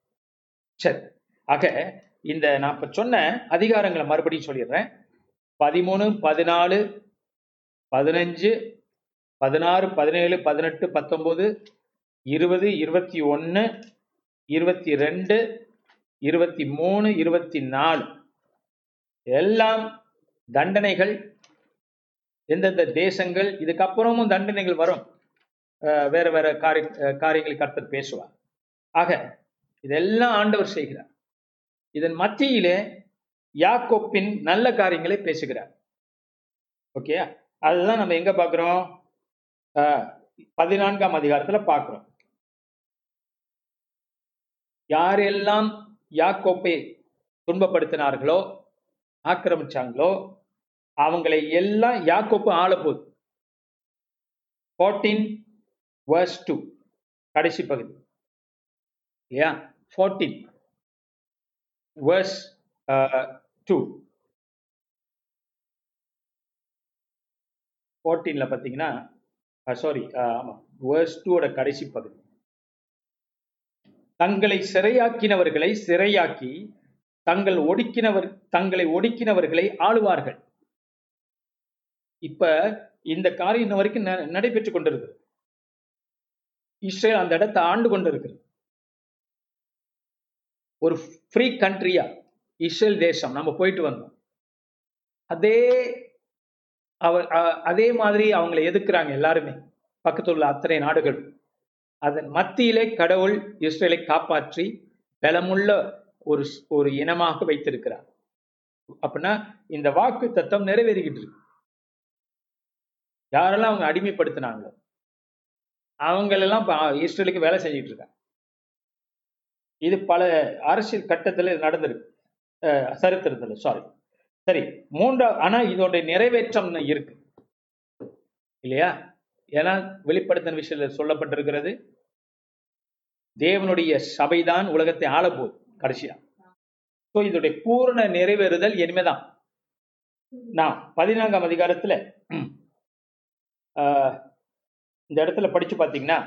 சரி. ஆக இந்த நான் இப்ப சொன்ன அதிகாரங்களை மறுபடியும் சொல்லிடுறேன். பதிமூணு பதினாலு பதினஞ்சு பதினாறு பதினேழு பதினெட்டு பத்தொன்பது இருபது இருபத்தி ஒன்று இருபத்தி ரெண்டு இருபத்தி மூணு இருபத்தி நாலு. எல்லாம் தண்டனைகள் எந்தெந்த தேசங்கள் இதுக்கப்புறமும் தண்டனைகள் வரும். அஹ் வேற வேற காரிய அஹ் காரியங்களை கர்த்தர் பேசுவார். ஆக இதெல்லாம் ஆண்டவர் செய்கிறார். இதன் மத்தியிலே யாக்கோப்பின் நல்ல காரியங்களை பேசுகிறார். ஓகே அதுதான் நம்ம எங்க பார்க்குறோம்? பதினான்காம் அதிகாரத்துல பார்க்குறோம். யாரெல்லாம் யாக்கோப்பை துன்பப்படுத்தினார்களோ ஆக்கிரமிச்சாங்களோ அவங்களை எல்லாம் யாக்கோப்பு ஆள போகுது. ஃபோர்டீன் வர்ஸ் டூ கடைசி பகுதி. இல்லையா? ஃபோர்டீன் வர்ஸ் டூ ஃபோர்டீனில் பார்த்தீங்கன்னா சாரி ஆமாம் வேர்ஸ் டூவோட கடைசி பகுதி. தங்களை சிறையாக்கினவர்களை சிறையாக்கி தங்கள் ஒடுக்கினவர் தங்களை ஒடுக்கினவர்களை ஆளுவார்கள். இப்ப இந்த காரியம் இன்ன வரைக்கும் ந- கொண்டிருக்கு இஸ்ரேல் அந்த இடத்தை ஆண்டு கொண்டிருக்கிறது. ஒரு ஃப்ரீ கண்ட்ரியா இஸ்ரேல் தேசம். நம்ம போயிட்டு வந்தோம். அதே அவர் அதே மாதிரி அவங்களை எதிர்க்கிறாங்க எல்லாருமே. பக்கத்துல உள்ள அத்தனை நாடுகள் அதன் மத்தியிலே கடவுள் இஸ்ரேலை காப்பாற்றி பலமுள்ள ஒரு ஒரு இனமாக வைத்திருக்கிறார். அப்படின்னா இந்த வாக்கு தத்தம் நிறைவேறிக்கிட்டு இருக்கு. யாரெல்லாம் அவங்க அடிமைப்படுத்தினாங்களோ அவங்களெல்லாம் இப்ப இஸ்ரேலுக்கு வேலை செஞ்சுட்டு இருக்காங்க. இது பல அரசியல் கட்டத்தில் நடந்திருக்கு. சரித்திரத்தில் சாரி சரி மூன்றா ஆனா இதோட நிறைவேற்றம்னு இருக்கு. இல்லையா? ஏன்னா வெளிப்படுத்தின விஷயத்துல சொல்லப்பட்டிருக்கிறது தேவனுடைய சபைதான் உலகத்தை ஆளப்போகுது கடைசியா. ஸோ இதோடைய பூரண நிறைவேறுதல் இனிமேதான். நான் பதினான்காம் அதிகாரத்துல இந்த இடத்துல படித்து பார்த்தீங்கன்னா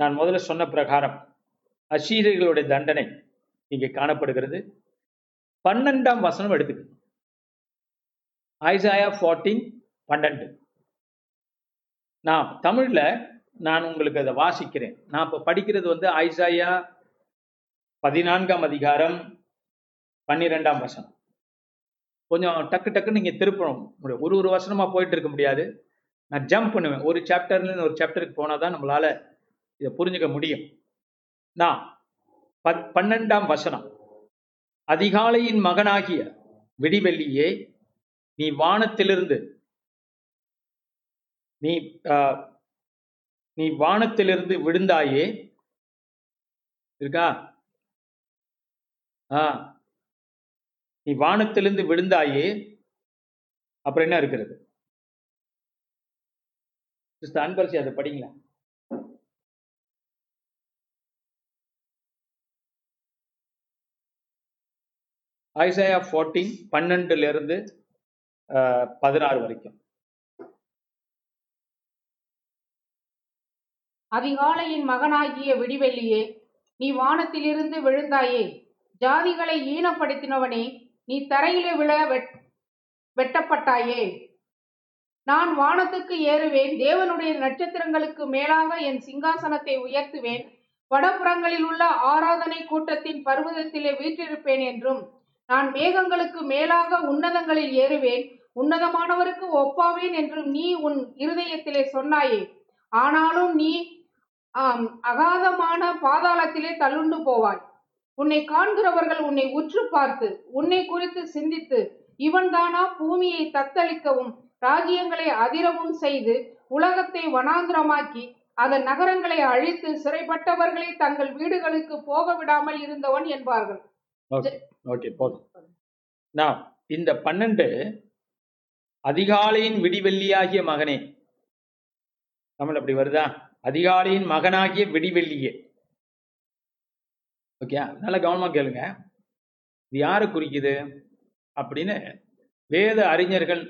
நான் முதல்ல சொன்ன பிரகாரம் அசீரியர்களுடைய தண்டனை இங்கே காணப்படுகிறது. பன்னெண்டாம் வசனம் எடுத்துக்கு ஐசாயா ஃபோர்டீன் பன்னெண்டு. நான் தமிழில் நான் உங்களுக்கு அதை வாசிக்கிறேன். நான் இப்போ படிக்கிறது வந்து ஐசாயா பதினான்காம் அதிகாரம் பன்னிரெண்டாம் வசனம். கொஞ்சம் டக்கு டக்குன்னு நீங்க திருப்பணும் முடியும். ஒரு ஒரு வசனமா போயிட்டு இருக்க முடியாது. நான் ஜம்ப் பண்ணுவேன். ஒரு சாப்டர்லேருந்து ஒரு சாப்டருக்கு போனாதான் நம்மளால இதை புரிஞ்சுக்க முடியும். நான் பத்- பன்னெண்டாம் வசனம். அதிகாலையின் மகனாகிய விடிவெள்ளியே நீ வானத்திலிருந்து நீ ஆஹ், நீ வானத்திலிருந்து விழுந்தாயே இருக்கா? ஆ நீ வானத்திலிருந்து விழுந்தாயே. அப்புறம் என்ன இருக்கிறது? சிஸ்டர் அன்பரசி அதை படிங்களா ஐசையா ஃபோர்டீன் பன்னெண்டுல இருந்து ஆஹ், பதினாறு வரைக்கும். அதிகாலையின் மகனாகிய விடிவெள்ளியே நீ வானத்திலிருந்து விழுந்தாயே. ஜாதிகளை ஈனப்படுத்தினவனே நீ தரையிலே விழ வெட்- வெட்டப்பட்டாயே. நான் வானத்துக்கு ஏறுவேன் தேவனுடைய நட்சத்திரங்களுக்கு மேலாக என் சிங்காசனத்தை உயர்த்துவேன். வடபுறங்களில் உள்ள ஆராதனை கூட்டத்தின் பர்வதத்திலே வீற்றிருப்பேன் என்றும் நான் மேகங்களுக்கு மேலாக உன்னதங்களில் ஏறுவேன். உன்னதமானவருக்கு ஒப்பாவேன் என்றும் நீ உன் இருதயத்திலே சொன்னாயே. ஆனாலும் நீ அகாதமான பாதாளத்திலே தள்ளுண்டு போவாய். உன்னை காண்கிறவர்கள் உன்னை உற்று பார்த்து உன்னை குறித்து சிந்தித்து இவன்தானா பூமியை தத்தளிக்கவும் ராஜ்யங்களை அதிரவும் செய்து உலகத்தை வனாந்திரமாக்கி அதன் நகரங்களை அழித்து சிறைப்பட்டவர்களை தங்கள் வீடுகளுக்கு போக விடாமல் இருந்தவன் என்பார்கள். ஓகே போதும். நான் இந்த பன்னெண்டு அதிகாலையின் விடிவெள்ளியாகிய மகனே. தமிழ் அப்படி வருதா? அதிகாலையின் மகனாகிய விடிவெள்ளியே. ஓகே நல்லா கவனமா கேளுங்க. இது யாரு குறிக்குது? அப்படின்னு வேத அறிஞர்கள்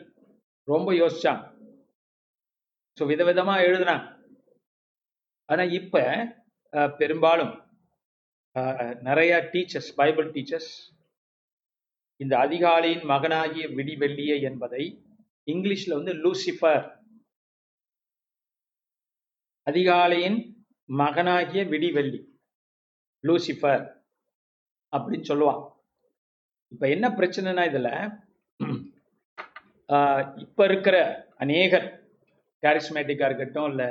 ரொம்ப யோசிச்சாங்க. ஸோ விதவிதமா எழுதுனாங்க. ஆனால் இப்போ பெரும்பாலும் நிறைய டீச்சர்ஸ் பைபிள் டீச்சர்ஸ் இந்த அதிகாலையின் மகனாகிய விடிவெள்ளிய என்பதை இங்கிலீஷ்ல வந்து லூசிஃபர் அதிகாலையின் மகனாகிய விடிவெள்ளி லூசிஃபர் அப்படின்னு சொல்லுவான். இப்ப என்ன பிரச்சனைனா இதுல இப்போ இப்ப இருக்கிற அநேகர் கேரிஸ்மேட்டிக்காக இருக்கட்டும் இல்ல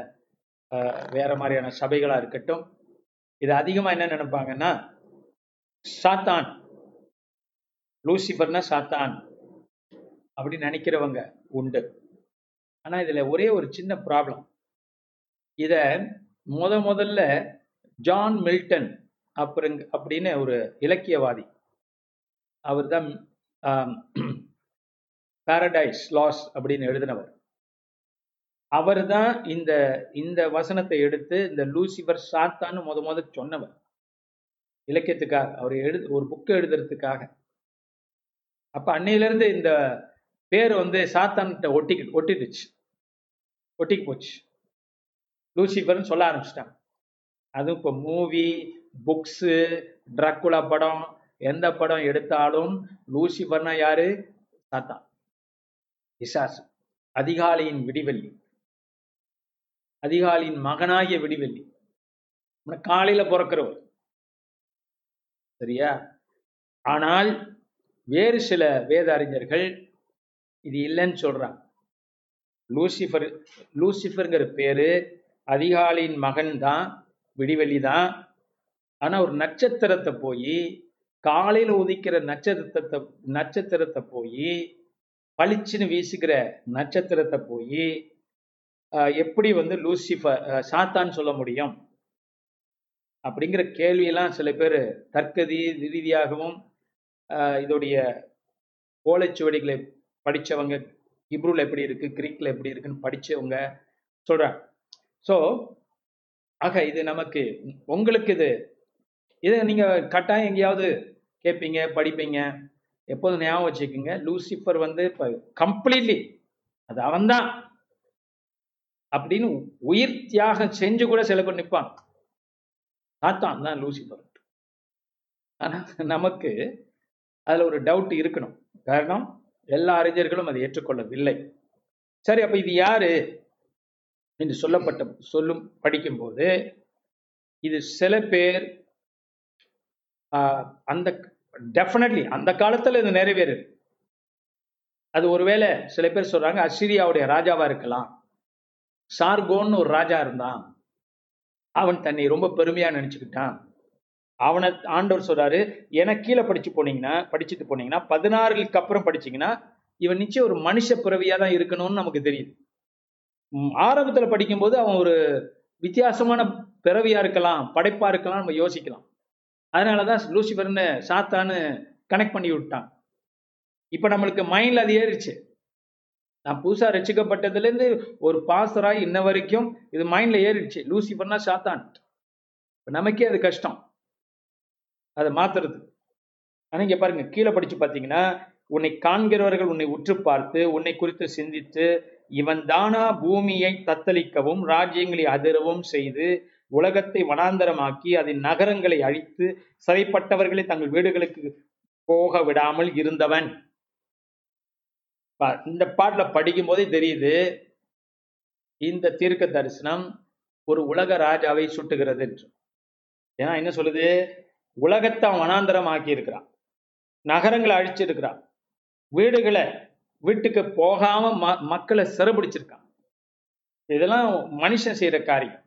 வேற மாதிரியான சபைகளா இருக்கட்டும் இது அதிகமா என்ன நினைப்பாங்கன்னா சாத்தான் லூசிபர்னா சாத்தான் அப்படின்னு நினைக்கிறவங்க உண்டு. ஆனா இதுல ஒரே ஒரு சின்ன ப்ராப்ளம் இத முத முதல்ல ஜான் மில்டன் அப்புறம் அப்படின்னு ஒரு இலக்கியவாதி. அவர் தான் பாரடைஸ் லாஸ் அப்படின்னு எழுதினவர். அவர் தான் இந்த இந்த வசனத்தை எடுத்து இந்த லூசிபர் சாத்தான்னு முத முத சொன்னவர். இலக்கியத்துக்காக அவர் எழுது ஒரு புக்கு எழுதுறதுக்காக. அப்போ அன்னையிலேருந்து இந்த பேர் வந்து சாத்தான்கிட்ட ஒட்டி ஒட்டிடுச்சு. ஒட்டிக்கு போச்சு. லூசிபர்னு சொல்ல ஆரம்பிச்சிட்டாங்க. அதுவும் இப்போ மூவி புக்ஸு ட்ரக்குல படம் எந்த படம் எடுத்தாலும் லூசிபர்னா யாரு? சாத்தான். பிசாசு. அதிகாலையின் விடிவெள்ளி. அதிகாலையின் மகனாகிய விடிவெள்ளி. காலையில பிறக்கிறவர் சரியா? ஆனால் வேறு சில வேத அறிஞர்கள் இது இல்லைன்னு சொல்றாங்க. லூசிஃபர் லூசிஃபருங்கிற பேரு அதிகாலையின் மகன் தான் விடிவெள்ளி தான் ஆனா ஒரு நட்சத்திரத்தை போய் காலையில உதிக்கிற நட்சத்திரத்தை நட்சத்திரத்தை போய் பளிச்சுன்னு வீசுகிற நட்சத்திரத்தை போய் எப்படி வந்து லூசிஃபர் அஹ், சாத்தான் சொல்ல முடியும்? அப்படிங்கிற கேள்வியெல்லாம் சில பேர் தர்க்கதி ரீதியாகவும் ஆஹ், இதோடைய ஓலைச்சுவடிகளை படிச்சவங்க இப்ரூவில் எப்படி இருக்கு கிரீக்கில் எப்படி இருக்குன்னு படிச்சவங்க சொல்றாங்க. ஸோ ஆக இது நமக்கு உங்களுக்கு இது இதை நீங்க கட்டாயம் எங்கேயாவது கேட்பீங்க படிப்பீங்க. எப்போதும் ஞாபகம் வச்சுக்கோங்க லூசிஃபர் வந்து இப்போ கம்ப்ளீட்லி அது அவன்தான். அப்படின்னு உயிர் தியாகம் செஞ்சு கூட சில பேர் நிற்பான் சாத்தான் தான் லூசிஃபர் ஆனா நமக்கு அதுல ஒரு டவுட் இருக்கணும். காரணம் எல்லா அறிஞர்களும் அதை ஏற்றுக்கொள்ளவில்லை. சரி அப்ப இது யாரு? என்று சொல்லப்பட்ட சொல்லும் படிக்கும்போது இது சில பேர் அந்த டெஃபினெட்லி அந்த காலத்துல இது நிறைவேறு அது ஒருவேளை சில பேர் சொல்றாங்க அசிரியாவுடைய ராஜாவா இருக்கலாம். சார்கோன்னு ஒரு ராஜா இருந்தான். அவன் தன்னை ரொம்ப பெருமையா நினைச்சுக்கிட்டான். அவனை ஆண்டவர் சொல்றாரு என கீழே படிச்சு போனீங்கன்னா படிச்சுட்டு போனீங்கன்னா பதினாறுக்கு அப்புறம் படிச்சீங்கன்னா இவன் நிச்சயம் ஒரு மனுஷ பிறவியா தான் இருக்கணும்னு நமக்கு தெரியுது ஆரம்பத்துல படிக்கும்போது அவன் ஒரு வித்தியாசமான பிறவியா இருக்கலாம் படைப்பா இருக்கலாம் நம்ம யோசிக்கலாம். அதனாலதான் லூசிபர்னு சாத்தான்னு கனெக்ட் பண்ணி விட்டான். இப்ப நம்மளுக்கு மைண்ட்ல அது ஏறிச்சு நான் புதுசா ரசிக்கப்பட்டதுல இருந்து ஒரு பாசராய் இன்ன வரைக்கும் இது மைண்ட்ல ஏறிடுச்சு. லூசிபர்னா சாத்தான். இப்ப நமக்கே அது கஷ்டம். அதை மாத்துறது. ஆனா இங்கே பாருங்க கீழே படிச்சு பாத்தீங்கன்னா உன்னை காண்கிறவர்கள் உன்னை உற்று பார்த்து உன்னை குறித்து சிந்தித்து இவன் தானா பூமியை தத்தளிக்கவும் ராஜ்யங்களை அதிரவும் செய்து உலகத்தை வனாந்தரமாக்கி அதன் நகரங்களை அழித்து சிறைப்பட்டவர்களை தங்கள் வீடுகளுக்கு போக விடாமல் இருந்தவன். பா- இந்த பாட்டுல படிக்கும் போதே தெரியுது. இந்த தீர்க்க தரிசனம் ஒரு உலக ராஜாவை சுட்டுகிறது என்று. ஏன்னா என்ன சொல்லுது? உலகத்தை வனாந்தரம் ஆக்கி இருக்கிறான். நகரங்களை அழிச்சிருக்கிறான். வீடுகளை வீட்டுக்கு போகாம ம- மக்களை சிறப்பிடிச்சிருக்கான் இதெல்லாம் மனுஷன் செய்யற காரியம்.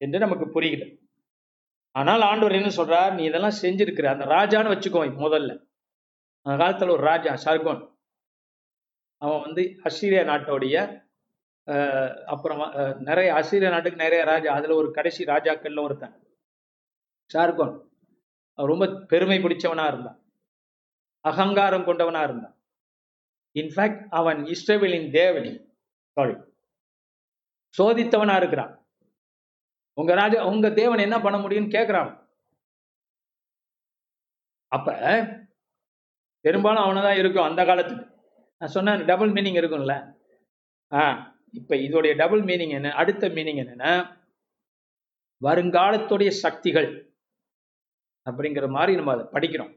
என்று நமக்கு புரியுது ஆனால் ஆண்டவர் என்ன சொல்றார்? நீ இதெல்லாம் செஞ்சிருக்கிற. அந்த ராஜான்னு வச்சுக்கோ முதல்ல. அந்த காலத்தில் ஒரு ராஜா சர்கோன் அவன் வந்து அசிரிய நாட்டோடைய அப்புறம் நிறைய அசிரிய நாட்டுக்கு நிறைய ராஜா. அதில் ஒரு கடைசி ராஜாக்கள்ல ஒருத்தன். ஷார்கோன். அவன் ரொம்ப பெருமை பிடிச்சவனா இருந்தான். அகங்காரம் கொண்டவனா இருந்தான். இன்ஃபேக்ட் அவன் இஸ்ரேவேலின் தேவனி. சாரி சோதித்தவனா இருக்கிறான். உங்க ராஜா உங்க தேவன் என்ன பண்ண முடியும்னு கேக்குறான். அப்ப பெரும்பாலும் அவனதான் இருக்கும் அந்த காலத்துக்கு நான் சொன்னேன் டபுள் மீனிங் இருக்கும்ல. ஆ இப்ப இதோடைய டபுள் மீனிங் என்ன அடுத்த மீனிங் என்னன்னா வருங்காலத்துடைய சக்திகள் அப்படிங்கிற மாதிரி நம்ம அதை படிக்கிறோம்.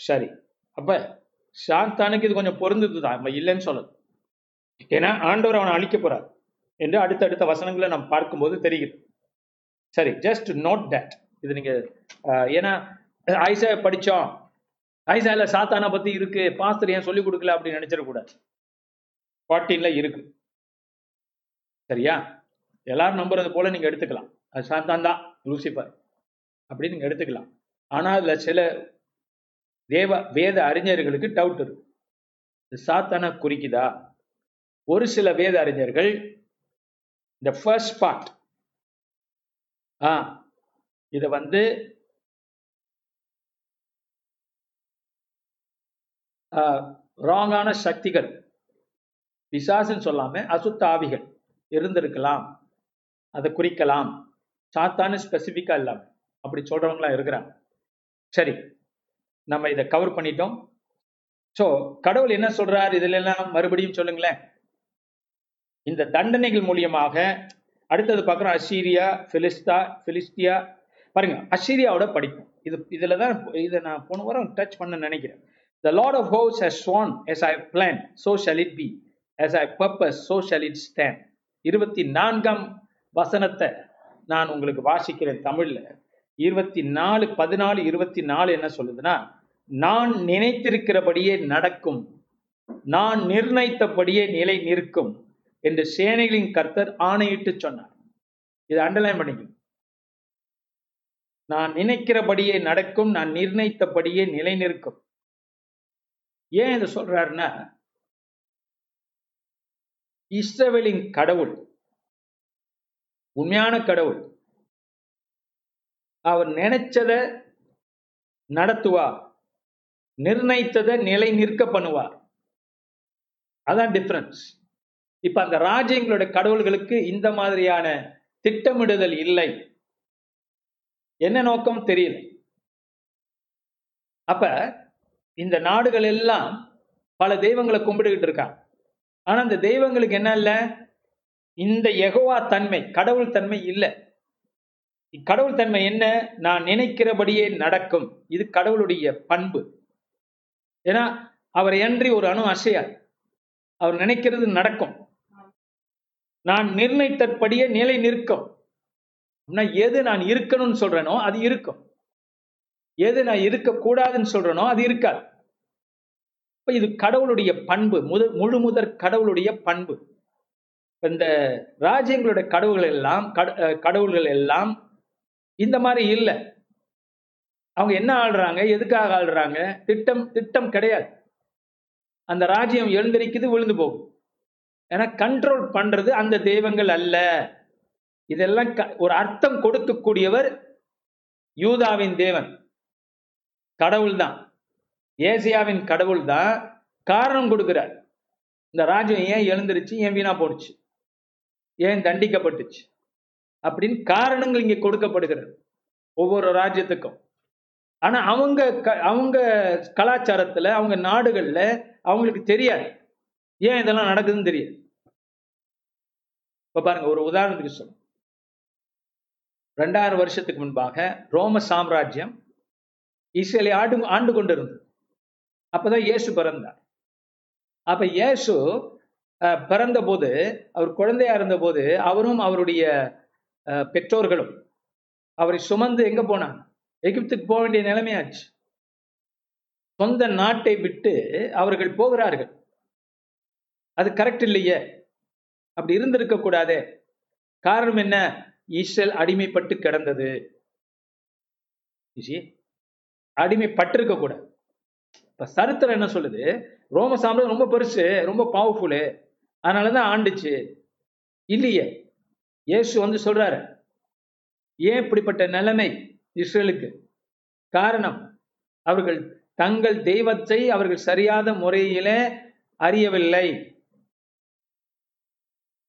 சரி அப்ப சாந்தானுக்கு இது கொஞ்சம் பொருந்தது தான் நம்ம இல்லைன்னு சொல்லல. ஏன்னா ஆண்டவர் அவனை அழிக்க போறார். என்று அடுத்தடுத்த வசனங்களை நம்ம பார்க்கும்போது தெரியுது சரி ஜஸ்ட் நோட் தட் இது நீங்க ஏன்னா ஐசா படிச்சோம். ஐசால சாத்தானை பத்தி இருக்கு. பாஸ்தர் ஏன் சொல்லி கொடுக்கல அப்படின்னு நினைச்சிடக்கூடாது ஃபார்ட்டீன்ல இருக்கு. சரியா? எல்லாரும் நம்புறது போல நீங்க எடுத்துக்கலாம். அது சாத்தான் தான் லூசிபர் அப்படின்னு நீங்க எடுத்துக்கலாம். ஆனா அதுல சில தேவ வேத அறிஞர்களுக்கு டவுட் இருக்கு. இது சாத்தான குறிக்குதா? ஒரு சில வேத அறிஞர்கள் இந்த ஃபர்ஸ்ட் பார்ட் ஆ இத வந்து ராங்கான சக்திகள். பிசாசுன்னு சொல்லாம அசுத்த ஆவிகள் இருந்திருக்கலாம். அதை குறிக்கலாம். சாத்தானு ஸ்பெசிஃபிக்கா இல்லாம அப்படி சொல்றவங்களா இருக்கிறாங்க. சரி நம்ம இதை கவர் பண்ணிட்டோம். சோ கடவுள் என்ன சொல்றார்? இதுல எல்லாம் மறுபடியும் சொல்லுங்களேன். இந்த தண்டனைகள் மூலியமாக அடுத்தது பார்க்குறோம் அசீரியா பிலிஸ்தா பிலிஸ்தியா. பாருங்க அசீரியாவோட படிப்போம் இது இதில் தான் இதை நான் போன வாரம் டச் பண்ண நினைக்கிறேன். The Lord of house has sworn as I plan so so it be as I purpose so so it it இருபத்தி நான்காம் வசனத்தை நான் உங்களுக்கு வாசிக்கிறேன் தமிழில். இருபத்தி நாலு பதினாலு இருபத்தி நாலு என்ன சொல்லுதுன்னா நான் நினைத்திருக்கிறபடியே நடக்கும். நான் நிர்ணயித்தபடியே நிலை நிற்கும். என்று சேனைகளின் கர்த்தர் ஆணையிட்டு சொன்னார். இதை அண்டர்லைன் பண்ணிக்கணும் நான் நினைக்கிறபடியே நடக்கும் நான் நிர்ணயித்தபடியே நிலை நிற்கும் ஏன் இதை சொல்றாருன்னா இஸ்ரவேலின் கடவுள் உண்மையான கடவுள் அவர் நினைச்சத நடத்துவார் நிர்ணயித்ததை நிலை நிற்க பண்ணுவார். அதான் டிஃபரன்ஸ் இப்ப அந்த ராஜ்யங்களுடைய கடவுள்களுக்கு இந்த மாதிரியான திட்டமிடுதல் இல்லை. என்ன நோக்கம் தெரியல. அப்ப இந்த நாடுகள் எல்லாம் பல தெய்வங்களை கும்பிட்டுக்கிட்டு இருக்கான் ஆனா அந்த தெய்வங்களுக்கு என்ன இல்ல? இந்த எகோவா தன்மை கடவுள் தன்மை இல்லை. கடவுள் தன்மை என்ன? நான் நினைக்கிறபடியே நடக்கும். இது கடவுளுடைய பண்பு. ஏன்னா அவர் அன்றி ஒரு அணு அசையார் அவர் நினைக்கிறது நடக்கும். நான் நிர்ணயித்தபடியே நிலை நிற்கும். எது நான் இருக்கணும்னு சொல்றேனோ அது இருக்கும். எது நான் இருக்கக்கூடாதுன்னு சொல்றேனோ அது இருக்காது. இப்ப இது கடவுளுடைய பண்பு முத முழு முதற் கடவுளுடைய பண்பு. இந்த ராஜ்யங்களுடைய கடவுள்கள் எல்லாம் கட- கடவுள்கள் எல்லாம் இந்த மாதிரி இல்லை. அவங்க என்ன ஆள்றாங்க? எதுக்காக ஆள்றாங்க? திட்டம் திட்டம் கிடையாது. அந்த ராஜ்யம் எழுந்திருக்குது விழுந்து போகும் ஏன்னா கண்ட்ரோல் பண்றது அந்த தெய்வங்கள் அல்ல. இதெல்லாம் க- ஒரு அர்த்தம் கொடுக்கக்கூடியவர் யூதாவின் தேவன். கடவுள் தான் ஏசியாவின் கடவுள் தான் காரணம் கொடுக்கிறார். இந்த ராஜ்யம் ஏன் எழுந்துருச்சு? ஏன் வீணா போனுச்சு ஏன் தண்டிக்கப்பட்டுச்சு? அப்படின்னு காரணங்கள் இங்கே கொடுக்கப்படுகிறது. ஒவ்வொரு ராஜ்யத்துக்கும். ஆனா அவங்க க- அவங்க கலாச்சாரத்துல அவங்க நாடுகள்ல அவங்களுக்கு தெரியாது. ஏன் இதெல்லாம் நடக்குதுன்னு தெரியாது. இப்ப பாருங்க ஒரு உதாரணத்துக்கு சொல்லு ரெண்டாயிரம் வருஷத்துக்கு முன்பாக ரோம சாம்ராஜ்யம் இஸ்ரேலை ஆண்டு ஆண்டு கொண்டிருந்தது. அப்பதான் இயேசு பிறந்தார். அப்ப இயேசு அஹ், பிறந்தபோது அவர் குழந்தையா இருந்த போது அவரும் அவருடைய அஹ், பெற்றோர்களும் அவரை சுமந்து எங்க போனாங்க? எகிப்துக்கு போக வேண்டிய நிலைமையாச்சு. சொந்த நாட்டை விட்டு அவர்கள் போகிறார்கள். அது கரெக்ட் இல்லையே? அப்படி இருந்திருக்க கூடாதே காரணம் என்ன? இஸ்ரேல் அடிமைப்பட்டு கிடந்தது. அடிமைப்பட்டிருக்க கூடாது இப்ப சரித்திரம் என்ன சொல்லுது? ரோம சாம்ராஜ்யம் ரொம்ப பெருசு ரொம்ப பவர்ஃபுல்லு அதனாலதான் ஆண்டுச்சு. இல்லையே. இயேசு வந்து சொல்றாரு ஏன் இப்படிப்பட்ட நிலைமை இஸ்ரேலுக்கு? காரணம் அவர்கள் தங்கள் தெய்வத்தை அவர்கள் சரியாத முறையிலே அறியவில்லை.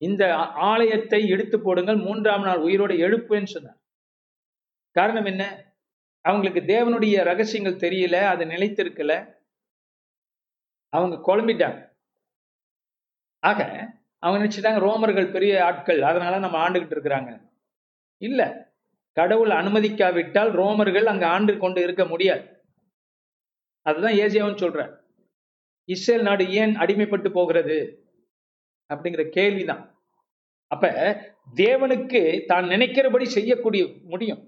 இந்த ஆலயத்தை எடுத்து போடுங்கள் மூன்றாம் நாள் உயிரோடு எழுப்புன்னு சொன்னார். காரணம் என்ன? அவங்களுக்கு தேவனுடைய ரகசியங்கள் தெரியல அது நிலைத்திருக்கல. அவங்க குழம்பிட்டாங்க. ஆக அவங்க நினைச்சிட்டாங்க ரோமர்கள் பெரிய ஆட்கள் அதனால நம்ம ஆண்டுகிட்டு இருக்கிறாங்க. இல்ல கடவுள் அனுமதிக்காவிட்டால் ரோமர்கள் அங்க ஆண்டு கொண்டு இருக்க முடியாது. அதுதான் ஏசியாவும் சொல்ற இஸ்ரேல் நாடு ஏன் அடிமைப்பட்டு போகிறது? அப்படிங்கிற கேள்விதான். அப்ப தேவனுக்கு தான் நினைக்கிறபடி செய்யக்கூடிய முடியும்.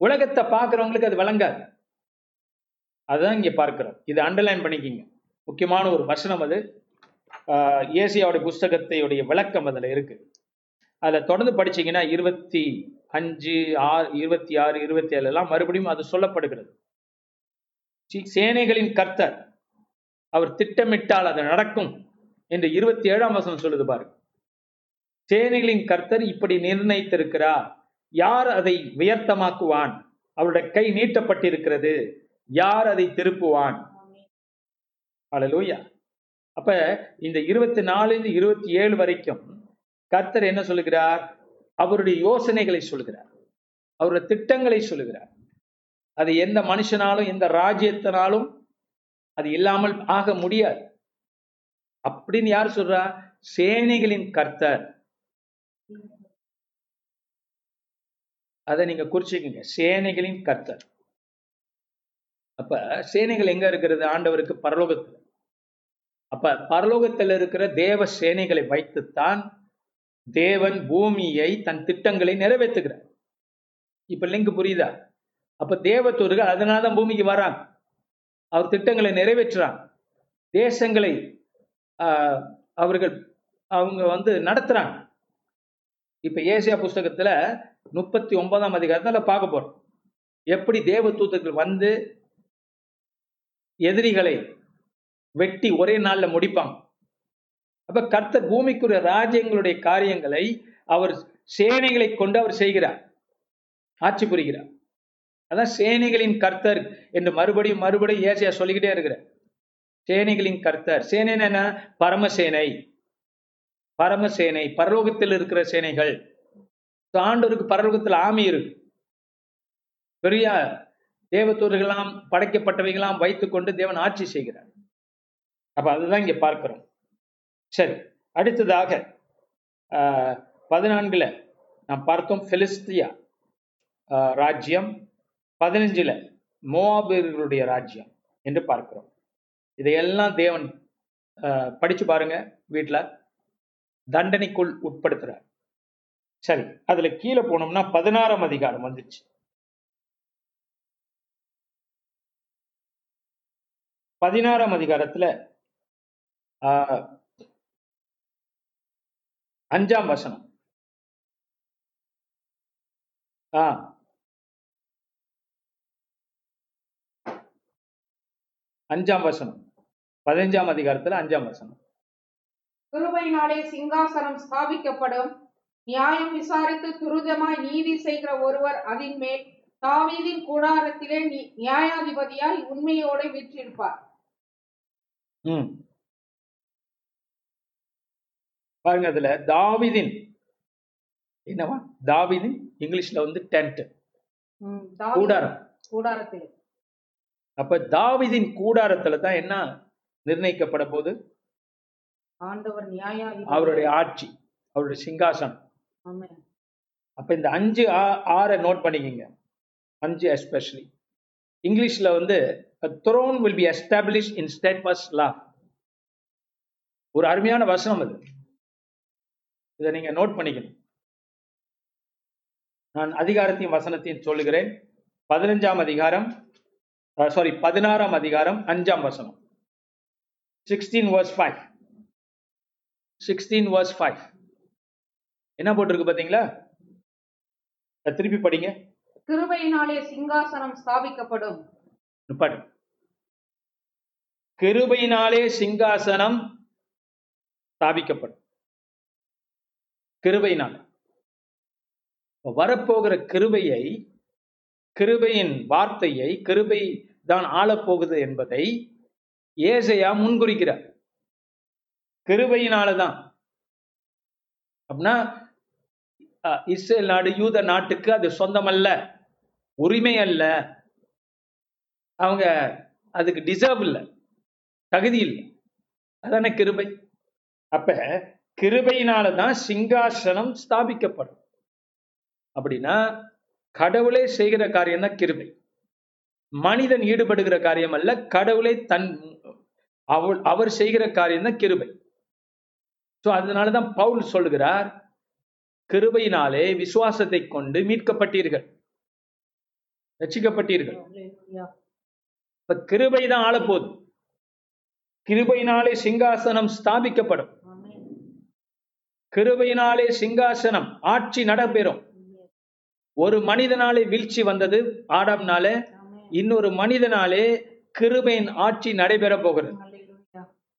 உலகத்தை பார்க்கிறவங்களுக்கு அது விளங்காது. அதுதான் இங்க பார்க்கிறோம். இது அண்டர்லைன் பண்ணிக்கிங்க. முக்கியமான ஒரு வசனம் அது. ஆஹ், ஏசியாவுடைய புஸ்தகத்தையுடைய விளக்கம் அதுல இருக்கு. அதில் தொடர்ந்து படிச்சீங்கன்னா இருபத்தி அஞ்சு ஆறு இருபத்தி ஆறு இருபத்தி ஏழு எல்லாம் மறுபடியும் அது சொல்லப்படுகிறது. சேனைகளின் கர்த்தர் அவர் திட்டமிட்டால் அது நடக்கும். என்று இருபத்தி ஏழாம் வசனம் சொல்லுது பாருங்க. சேனைகளின் கர்த்தர் இப்படி நிர்ணயித்திருக்கிறார். யார் அதை வியர்த்தமாக்குவான்? அவருடைய கை நீட்டப்பட்டிருக்கிறது. யார் அதை திருப்புவான்? அழலூயா அப்ப இந்த இருபத்தி நாலுல இருபத்தி ஏழு வரைக்கும் கர்த்தர் என்ன சொல்லுகிறார்? அவருடைய யோசனைகளை சொல்லுகிறார். அவருடைய திட்டங்களை சொல்லுகிறார். அது எந்த மனுஷனாலும் எந்த ராஜ்யத்தினாலும் அது இல்லாமல் ஆக முடியாது. அப்படின்னு யார் சொல்றா? சேனைகளின் கர்த்தர். அதை நீங்க குறிச்சுக்கங்க. சேனைகளின் கர்த்தர். அப்ப சேனைகள் எங்க இருக்கிறது? ஆண்டவருக்கு பரலோகத்தில். அப்ப பரலோகத்தில் இருக்கிற தேவ சேனைகளை வைத்துத்தான் தேவன் பூமியை தன் திட்டங்களை நிறைவேற்றுகிறார். இப்ப லிங்க் புரியுதா? அப்ப தேவத்தூர்கள் அதனாலதான் பூமிக்கு வராங்க. அவர் திட்டங்களை நிறைவேற்றுறாங்க. தேசங்களை அவர்கள் அவங்க வந்து நடத்துறாங்க. இப்ப ஏசியா புஸ்தகத்துல முப்பத்தி ஒன்பதாம் அதிகாரத்துல பார்க்க போறோம். எப்படி தேவதூதர்கள் வந்து எதிரிகளை வெட்டி ஒரே நாள்ல முடிப்பாங்க. அப்ப கர்த்தர் பூமிக்குரிய ராஜ்யங்களுடைய காரியங்களை அவர் சேனைகளை கொண்டு அவர் செய்கிறார். ஆட்சி புரிகிறார். அதான் சேனைகளின் கர்த்தர் என்று மறுபடியும் மறுபடியும் ஏசியா சொல்லிக்கிட்டே இருக்கிறார். சேனைகளின் கர்த்தர். சேனைன்னு என்ன? பரமசேனை. பரமசேனை. பரலோகத்தில் இருக்கிற சேனைகள். ஆண்டோருக்கு பரலோகத்தில் ஆமி இருக்கு. பெரிய தேவதூர்களாம் படைக்கப்பட்டவைகளாம் வைத்துக்கொண்டு தேவன் ஆட்சி செய்கிறார். அப்ப அதுதான் இங்க பார்க்கிறோம். சரி அடுத்ததாக ஆஹ், பதினான்குல நாம் பார்த்தோம் பெலிஸ்தியா ஆஹ், ராஜ்யம். பதினஞ்சுல மோவாபியர்களுடைய ராஜ்யம் என்று பார்க்கிறோம். இதையெல்லாம் தேவன் ஆஹ், படிச்சு பாருங்க வீட்டுல தண்டனைக்குள் உட்படுத்துறார். சரி அதுல கீழே போனோம்னா பதினாறாம் அதிகாரம் வந்துச்சு. பதினாறாம் அதிகாரத்துல ஆஹ், அஞ்சாம் வசனம். ஆ. அஞ்சாம் வசனம். பதினஞ்சாம் அதிகாரத்துல அஞ்சாம் வசனம். கிருபையினாலே சிங்காசனம் ஸ்தாபிக்கப்படும். நியாயம் விசாரித்து துரிதமாய் நீதி செய்கிற ஒருவர் அதின் மேல் தாவீதின் கூடாரத்திலே நியாயாதிபதியாய் உண்மையோடு வீற்றிருப்பார். பாருங்க அதுல தாவிதின் என்னவா? தாவிதின் இங்கிலீஷ்ல வந்து டென்ட். கூடாரம். கூடாரத்திலே. அப்ப தாவிதின் கூடாரத்துல தான் என்ன நிர்ணயிக்கப்பட போது ஆண்டவர் நியாயாதிபதி. அவருடைய ஆட்சி அவருடைய சிங்காசனம். அப்ப இந்த அஞ்சு ஆறை நோட் பண்ணிக்கங்க. அஞ்சு எஸ்பெஷலி இங்கிலீஷ்ல வந்து throne will be established in steadfast love ஒரு அருமையான வசனம் அது. இதை நீங்க நோட் பண்ணிக்கணும். நான் அதிகாரத்தையும் வசனத்தையும் சொல்லுகிறேன். பதினஞ்சாம் அதிகாரம் சாரி பதினாறாம் அதிகாரம் அஞ்சாம் வசனம். Sixteen verse five sixteen verse five என்ன போட்டிருக்கு பாத்தீங்களா அதை திருப்பி படிங்க. கிருபையினாலே சிங்காசனம் ஸ்தாபிக்கப்படும். நிப்பாட்டு கிருபையினாலே சிங்காசனம் ஸ்தாபிக்கப்படும். கிருபையினால். வரப்போகிற கிருபையை கிருபையின் வார்த்தையை கிருபை தான் ஆளப்போகுது என்பதை ஏசையா முன்குறிக்கிறார். கிருபையினால தான் அப்படின்னா இஸ்ரேல் நாடு யூத நாட்டுக்கு அது சொந்தமல்ல. உரிமை அல்ல. அவங்க அதுக்கு டிசர்வ் இல்லை. தகுதி இல்லை. அதானே கிருபை. அப்ப கிருபையினால தான் சிங்காசனம் ஸ்தாபிக்கப்படும். அப்படின்னா கடவுளே செய்கிற காரியம் தான் கிருபை. மனிதன் ஈடுபடுகிற காரியம் அல்ல கடவுளே தன் அவள் அவர் செய்கிற காரியம் தான் கிருபை ஸோ அதனால தான் பவுல் சொல்கிறார் கிருபையினாலே விசுவாசத்தை கொண்டு மீட்கப்பட்டீர்கள் ரட்சிக்கப்பட்டீர்கள் அல்லேலூயா. இப்ப கிருபை தான் ஆளப்போகுது கிருபையினாலே சிங்காசனம் ஸ்தாபிக்கப்படும். கிருபையினாலே சிங்காசனம் ஆட்சி நடைபெறும் ஒரு மனிதனாலே வீழ்ச்சி வந்தது ஆடாம்னாலே. இன்னொரு மனிதனாலே கிருபையின் ஆட்சி நடைபெற போகிறது.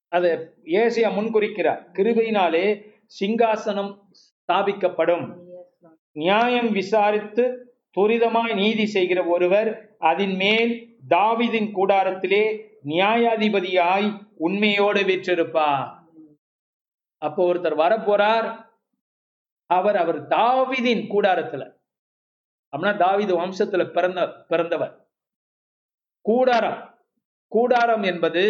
அதை ஏசியா முன்குறிக்கிறார். கிருபையினாலே சிங்காசனம் ஸ்தாபிக்கப்படும். நியாயம் விசாரித்து துரிதமாய் நீதி செய்கிற ஒருவர் அதன் மேல் தாவீதின் கூடாரத்திலே நியாயாதிபதியாய் உண்மையோடு வீற்றிருப்பார். அப்போ ஒருத்தர் வரப்போறார். அவர் அவர் தாவீதின் கூடாரத்துல. அப்படின்னா தாவீது வம்சத்துல பிறந்த பிறந்தவர். கூடாரம். கூடாரம் என்பது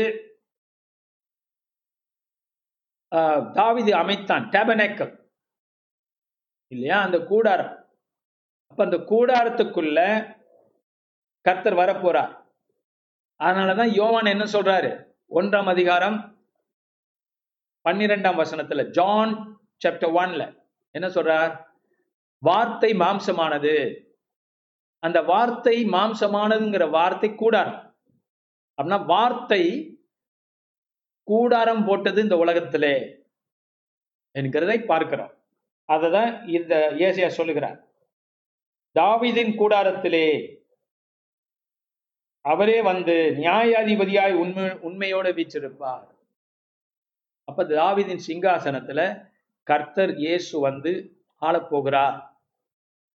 தாவிதி அமைத்தான் டேபனேக்கல் இல்லையா? அந்த கூடாரம். அப்ப அந்த கூடாரத்துக்குள்ள கர்த்தர் வரப்போறார். அதனாலதான் யோவான் என்ன சொல்றாரு? ஒன்றாம் அதிகாரம் பன்னிரெண்டாம் வசனத்துல ஜான் சாப்டர் ஒன்ல என்ன சொல்றார்? வார்த்தை மாம்சமானது. அந்த வார்த்தை மாம்சமானதுங்கிற வார்த்தை கூடாரம். அப்படின்னா வார்த்தை கூடாரம் போட்டது இந்த உலகத்திலே என்கிறதை பார்க்கிறோம். அதை தான் இந்த ஏசியா சொல்லுகிறார். தாவிதின் கூடாரத்திலே அவரே வந்து நியாயாதிபதியாய் உண்மை உண்மையோட வீச்சிருப்பார் அப்ப தாவிதின் சிங்காசனத்துல கர்த்தர் இயேசு வந்து ஆளப்போகிறார்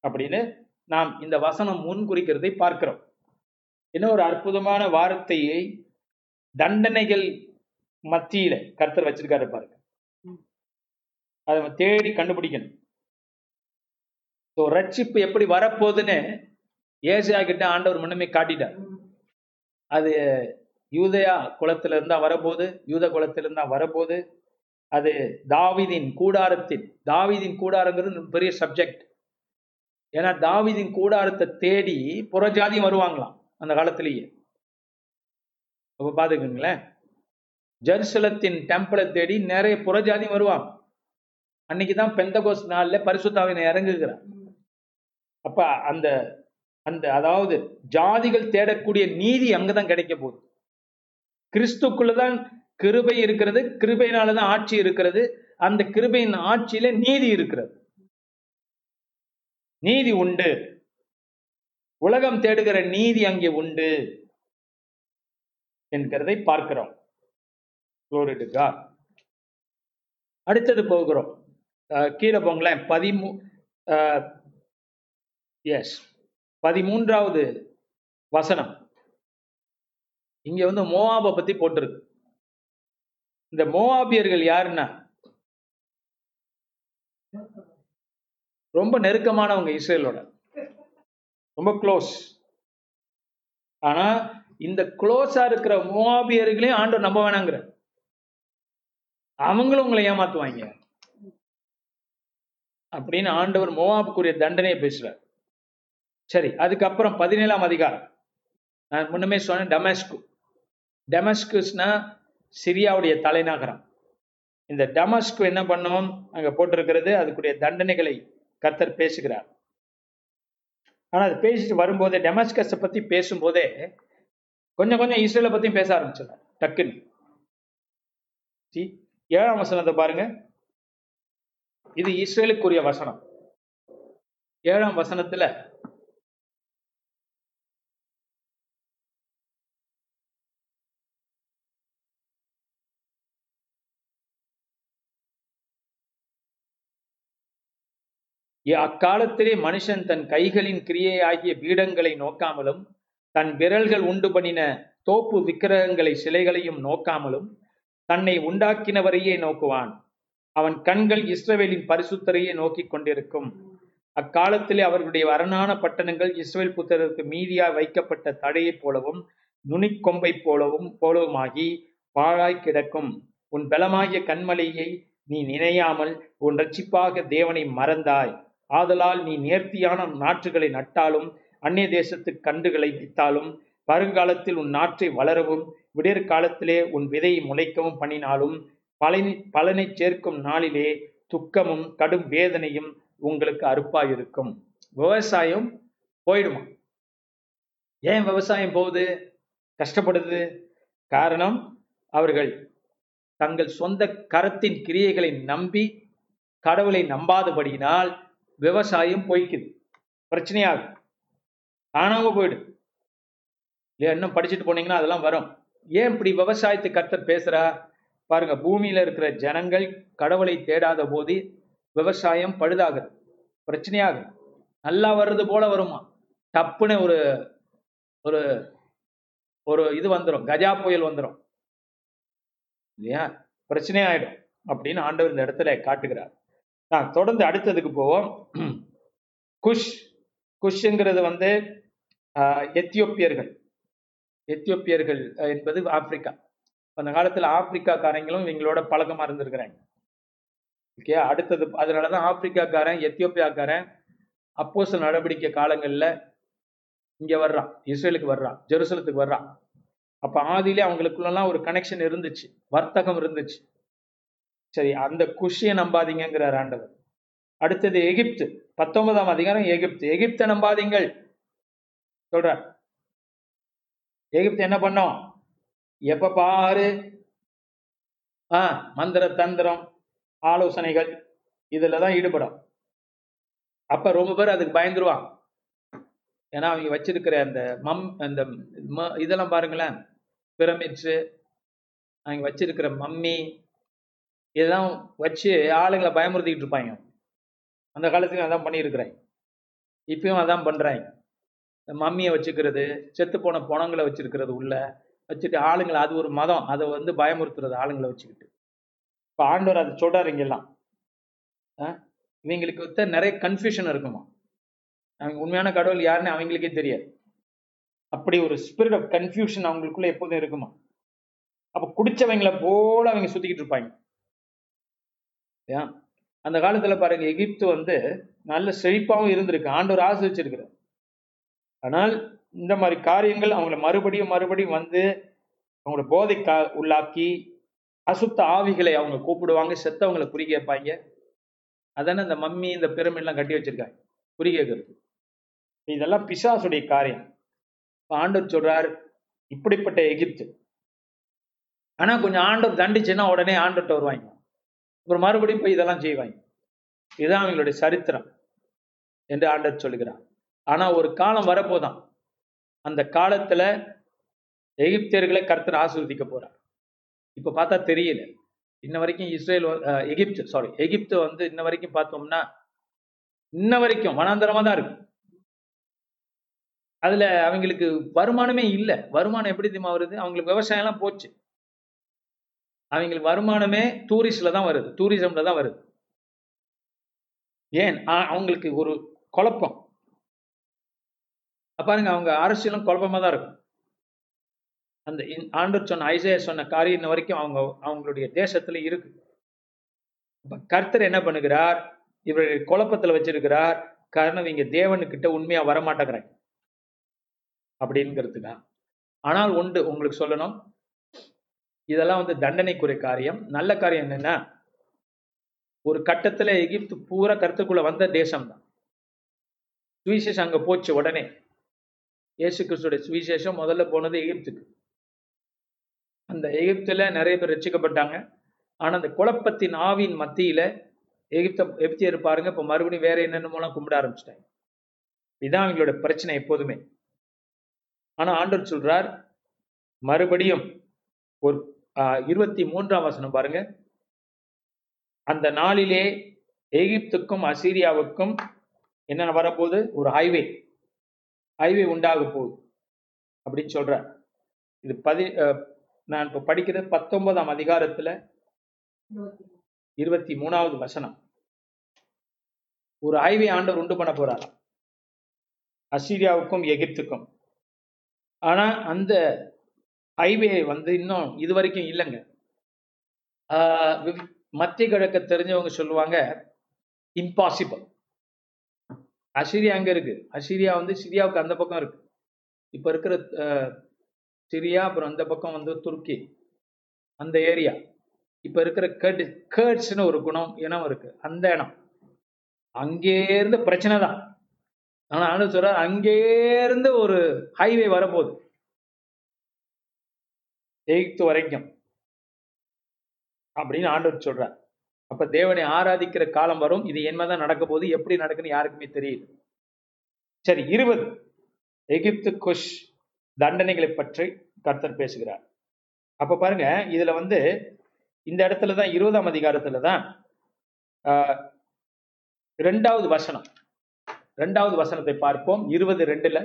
அப்படின்னு நாம் இந்த வசனம் முன்குறிக்கிறதை பார்க்கிறோம். இன்னும் ஒரு அற்புதமான வார்த்தையை தண்டனைகள் மத்தியில கர்த்தர் வச்சிருக்காரு பாருங்க. அதை தேடி கண்டுபிடிக்கணும். ஸோ ரட்சிப்பு எப்படி வரப்போகுதுன்னு ஏசியா கிட்ட ஆண்டவர் முன்னமே காட்டிட்டார். அது யூதயா குலத்துல இருந்தா வரப்போகுது யூத குலத்துல இருந்தா வரப்போகுது. அது தாவீதின் கூடாரத்தின் தாவீதின் கூடாரங்கிறது பெரிய சப்ஜெக்ட் ஏன்னா தாவிதின் கூடாரத்தை தேடி புறஜாதி வருவாங்களாம் அந்த காலத்திலேயே. அப்ப பாத்துக்கோங்களேன். ஜெருசலத்தின் டெம்பிளை தேடி நிறைய புறஜாதி வருவாங்க. அன்னைக்குதான் பெந்தகோஸ் நாள்ல பரிசுத்தாவினை இறங்குகிறார். அப்ப அந்த அந்த அதாவது ஜாதிகள் தேடக்கூடிய நீதி அங்கதான் கிடைக்க போகுது. கிறிஸ்துக்குள்ளதான் கிருபை இருக்கிறது கிருபையினாலதான் ஆட்சி இருக்கிறது. அந்த கிருபையின் ஆட்சியில நீதி இருக்கிறது. நீதி உண்டு. உலகம் தேடுகிற நீதி அங்கே உண்டு என்கிறதை பார்க்கிறோம். அடுத்தது போகிறோம். அஹ் கீழே போங்களேன். பதிமூ எஸ் பதிமூன்றாவது வசனம். இங்க வந்து மோவாபை பத்தி போட்டிருக்கு. இந்த மோவாபியர்கள் யாருன்னா? ரொம்ப நெருக்கமானவங்க இஸ்ரேலோட. ரொம்ப க்ளோஸ் ஆனா இந்த க்ளோஸா இருக்கிற மோவாபியர்களையும் ஆண்டவர் நம்ப வேணாங்கிற. அவங்களும் உங்களை ஏமாத்துவாங்க அப்படின்னு ஆண்டவர் மோவாபுக்குரிய தண்டனையை பேசுறார். சரி அதுக்கப்புறம் பதினேழாம் அதிகாரம். நான் முன்னமே சொன்னேன் டமஸ்கு. டெமஸ்குஸ்னா சிரியாவுடைய தலைநகரம். இந்த டமஸ்கு என்ன பண்ணும்? அங்க போட்டிருக்கிறது அதுக்குரிய தண்டனைகளை கர்த்தர் பேசுகிறார். ஆனா அது பேசிட்டு வரும்போது டெமஸ்கஸை பத்தி பேசும்போதே கொஞ்சம் கொஞ்சம் இஸ்ரேலை பற்றியும் பேச ஆரம்பிச்சிடறார் டக்குன்னு. சி ஏழாம் வசனத்தை பாருங்க. இது இஸ்ரேலுக்குரிய வசனம். ஏழாம் வசனத்துல அக்காலத்திலே மனுஷன் தன் கைகளின் கிரியையாகிய பீடங்களை நோக்காமலும் தன் விரல்கள் உண்டு பண்ணின தோப்பு விக்கிரகங்களை சிலைகளையும் நோக்காமலும் தன்னை உண்டாக்கினவரையே நோக்குவான். அவன் கண்கள் இஸ்ரவேலின் பரிசுத்தரையே நோக்கிக் கொண்டிருக்கும். அக்காலத்திலே அவர்களுடைய அரணான பட்டணங்கள் இஸ்ரேல் புத்தருக்கு மீதியாய் வைக்கப்பட்ட தடையைப் போலவும் நுனிக்கொம்பைப் போலவும் போலவுமாகி பாழாய் கிடக்கும். உன் பலமாகிய கண்மலையை நீ நினையாமல் உன் ரட்சிப்பாக தேவனை மறந்தாய். ஆதலால் நீ நேர்த்தியான நாற்றுகளை நட்டாலும் அந்நிய தேசத்து கன்றுகளை வித்தாலும் வருங்காலத்தில் உன் நாற்றை வளரவும் விடியற் காலத்திலே உன் விதையை முளைக்கவும் பண்ணினாலும் பலனை பலனை சேர்க்கும் நாளிலே துக்கமும் கடும் வேதனையும் உங்களுக்கு அறுப்பாயிருக்கும். விவசாயம் போயிடுமா? ஏன் விவசாயம் போகுது? கஷ்டப்படுது? காரணம் அவர்கள் தங்கள் சொந்த கரத்தின் கிரியைகளை நம்பி கடவுளை நம்பாதபடியினால் விவசாயம் பொய்க்குது. பிரச்சனையாகும் காணாம போயிடும் இல்லையா இன்னும் படிச்சுட்டு போனீங்கன்னா அதெல்லாம் வரும். ஏன் இப்படி விவசாயத்தை கர்த்தர் பேசுறா? பாருங்க பூமியில இருக்கிற ஜனங்கள் கடவுளை தேடாத போது விவசாயம் பழுதாகுது. பிரச்சனையாகுது. நல்லா வர்றது போல வருமா? டப்புன்னு ஒரு ஒரு ஒரு இது வந்துடும் கஜா புயல் வந்துடும் இல்லையா? பிரச்சனை ஆயிடும் அப்படின்னு ஆண்டவர் இந்த இடத்துல காட்டுகிறார். தொடர்ந்து அடுத்ததுக்கு போவோம். குஷ் குஷ்ங்கிறது வந்து எத்தியோப்பியர்கள். எத்தியோப்பியர்கள் என்பது ஆப்பிரிக்கா. அந்த காலத்தில் ஆப்பிரிக்காக்காரங்களும் இவங்களோட பழக்கமாக இருந்திருக்கிறாங்க. ஓகே அடுத்தது அதனால தான் ஆப்பிரிக்காக்காரன் எத்தியோப்பியாக்காரன் அப்போச நடவடிக்கை காலங்களில் இங்கே வர்றான் இஸ்ரேலுக்கு வர்றான் ஜெருசலத்துக்கு வர்றான். அப்போ ஆதியிலே அவங்களுக்குள்ளலாம் ஒரு கனெக்ஷன் இருந்துச்சு வர்த்தகம் இருந்துச்சு. சரி அந்த குஷியை நம்பாதீங்கிறார் ஆண்டவர். அடுத்தது எகிப்து பத்தொன்பதாம் அதிகாரம் எகிப்து. எகிப்தை நம்பாதீங்கள். சொல்றார் எகிப்து என்ன பண்ணோம்? எப்ப பாரு? ஆ மந்திர தந்திரம் ஆலோசனைகள் இதுல தான் ஈடுபடும். அப்ப ரொம்ப பேர் அதுக்கு பயந்துருவான் ஏன்னா அவங்க வச்சிருக்கிற அந்த மம் அந்த ம- இதெல்லாம் பாருங்களேன். பிரமிட்ஸு அவங்க வச்சிருக்கிற மம்மி இதெல்லாம் வச்சு ஆளுங்களை பயமுறுத்திக்கிட்டு இருப்பாங்க. அந்த காலத்துக்கு அதான் பண்ணியிருக்கிறாங்க. இப்பயும் அதான் பண்ணுறாங்க இந்த மம்மியை வச்சுக்கிறது செத்து போன பணங்களை வச்சிருக்கிறது உள்ள வச்சுட்டு ஆளுங்களை அது ஒரு மதம். அதை வந்து பயமுறுத்துறது ஆளுங்களை வச்சுக்கிட்டு. இப்போ ஆண்டவர் அதை சொல்கிறார் இங்கெல்லாம். ஆ? இவங்களுக்கு வந்து நிறைய கன்ஃபியூஷன் இருக்குமா? அவங்க உண்மையான கடவுள் யாருன்னு அவங்களுக்கே தெரியாது. அப்படி ஒரு ஸ்பிரிட் ஆஃப் கன்ஃபியூஷன் அவங்களுக்குள்ள எப்போதும் இருக்குமா? அப்போ குடிச்சவங்களை போல அவங்க சுற்றிக்கிட்டு இருப்பாங்க. அந்த காலத்துல பாருங்க எகிப்து வந்து நல்ல செழிப்பாகவும் இருந்திருக்கு. ஆண்டவர் ஆசிரிச்சிருக்கிறார் ஆனால் இந்த மாதிரி காரியங்கள் அவங்கள மறுபடியும் மறுபடியும் வந்து அவங்கள போதை கா உள்ளாக்கி அசுத்த ஆவிகளை அவங்க கூப்பிடுவாங்க செத்தவங்களை குறி கேட்பாங்க. அதானே இந்த மம்மி இந்த பிரமிட்லாம் கட்டி வச்சிருக்காங்க குறி கேட்கறது இதெல்லாம் பிசாசுடைய காரியம். ஆண்டவர் சொல்றார் இப்படிப்பட்ட எகிப்து. ஆனா கொஞ்சம் ஆண்டவர் தண்டிச்சுன்னா உடனே ஆண்டுகிட்ட வருவாங்க. அப்புறம் மறுபடியும் போய் இதெல்லாம் செய்வாங்க. இதுதான் அவங்களுடைய சரித்திரம் என்று ஆண்டர் சொல்லுகிறார் ஆனா ஒரு காலம் வரப்போதான். அந்த காலத்துல எகிப்தியர்களை கர்த்தர் ஆசிர்வதிக்க போறார். இப்ப பார்த்தா தெரியல. இன்ன வரைக்கும் இஸ்ரேல் எகிப்து சாரி எகிப்து வந்து இன்ன வரைக்கும் பார்த்தோம்னா இன்ன வரைக்கும் வனாந்தரமா தான் இருக்கு. அதுல அவங்களுக்கு வருமானமே இல்லை. வருமானம் எப்படி தெரியுமா வருது? அவங்களுக்கு விவசாயம் எல்லாம் போச்சு. அவங்களுக்கு வருமானமே டூரிஸ்ட்ல தான் வருது. டூரிசம்ல தான் வருது. ஏன்? அவங்களுக்கு ஒரு குழப்பம். பாருங்க அவங்க அரசியலும் குழப்பமா தான் இருக்கும். அந்த இன்- சொன்ன ஐசைய சொன்ன காரியம் இன்ன வரைக்கும் அவங்க அவங்களுடைய தேசத்துல இருக்கு. கர்த்தர் என்ன பண்ணுகிறார்? இவருடைய குழப்பத்துல வச்சிருக்கிறார். காரணம் இங்க தேவனுக்கிட்ட உண்மையா வரமாட்டேங்கிறாங்க. அப்படிங்கிறதுக்கா ஆனால் உண்டு உங்களுக்கு சொல்லணும். இதெல்லாம் வந்து தண்டனைக்குரிய காரியம். நல்ல காரியம் என்னன்னா ஒரு கட்டத்துல எகிப்து பூரா கருத்துக்குள்ள வந்த தேசம் தான் சுவிசேஷம் அங்க போச்சு உடனே. இயேசு கிறிஸ்துடைய சுவிசேஷம் முதல்ல போனது எகிப்துக்கு. அந்த எகிப்துல நிறைய பேர் ரசிக்கப்பட்டாங்க ஆனா அந்த குழப்பத்தின் ஆவின் மத்தியில எகிப்த எகிப்தியர் பாருங்க இப்போ மறுபடியும் வேற என்னென்னமோலாம் கும்பிட ஆரம்பிச்சிட்டாங்க. இதுதான் அவங்களோட பிரச்சனை எப்போதுமே. ஆனா ஆண்டவர் சொல்றார் மறுபடியும் ஒரு இருபத்தி மூன்றாம் வசனம் பாருங்க. அந்த நாளிலே எகிப்துக்கும் அசீரியாவுக்கும் என்னென்ன வரப்போகுது? ஒரு ஹைவே ஹைவே உண்டாக போகுது. அப்படின்னு சொல்ற இது பதி அஹ், நான் இப்போ படிக்கிறது பத்தொன்பதாம் அதிகாரத்துல இருபத்தி மூணாவது வசனம். ஒரு ஹைவே ஆண்டவர் உண்டு பண்ண போறார் அசீரியாவுக்கும் எகிப்துக்கும். ஆனா அந்த ஹைவே வந்து இன்னும் இது வரைக்கும் இல்லைங்க மத்திய கிழக்க தெரிஞ்சவங்க சொல்லுவாங்க இம்பாசிபிள் அசிரியா அங்கே இருக்கு. அசிரியா வந்து சிரியாவுக்கு அந்த பக்கம் இருக்கு. இப்போ இருக்கிற சிரியா அப்புறம் அந்த பக்கம் வந்து துருக்கி அந்த ஏரியா. இப்போ இருக்கிற கட் கேர்ட்ஸ்னு ஒரு குணம் இனம் இருக்கு. அந்த இனம். அங்கே இருந்து பிரச்சனை தான். ஆனால் ஆண்டு சொல்ற அங்கே இருந்து ஒரு ஹைவே வரப்போகுது. எகிப்து வரைக்கும் அப்படின்னு ஆண்டவர் சொல்றார். அப்ப தேவனை ஆராதிக்கிற காலம் வரும். இது என்னதான் நடக்க போகுது? எப்படி நடக்குன்னு யாருக்குமே தெரியல. சரி இருபது. எகிப்து குஷ் தண்டனைகளை பற்றி கர்த்தர் பேசுகிறார். அப்ப பாருங்க இதுல வந்து இந்த இடத்துல தான் இருபதாம் அதிகாரத்துல தான் ரெண்டாவது வசனம். ரெண்டாவது வசனத்தை பார்ப்போம். இருபது ரெண்டுல.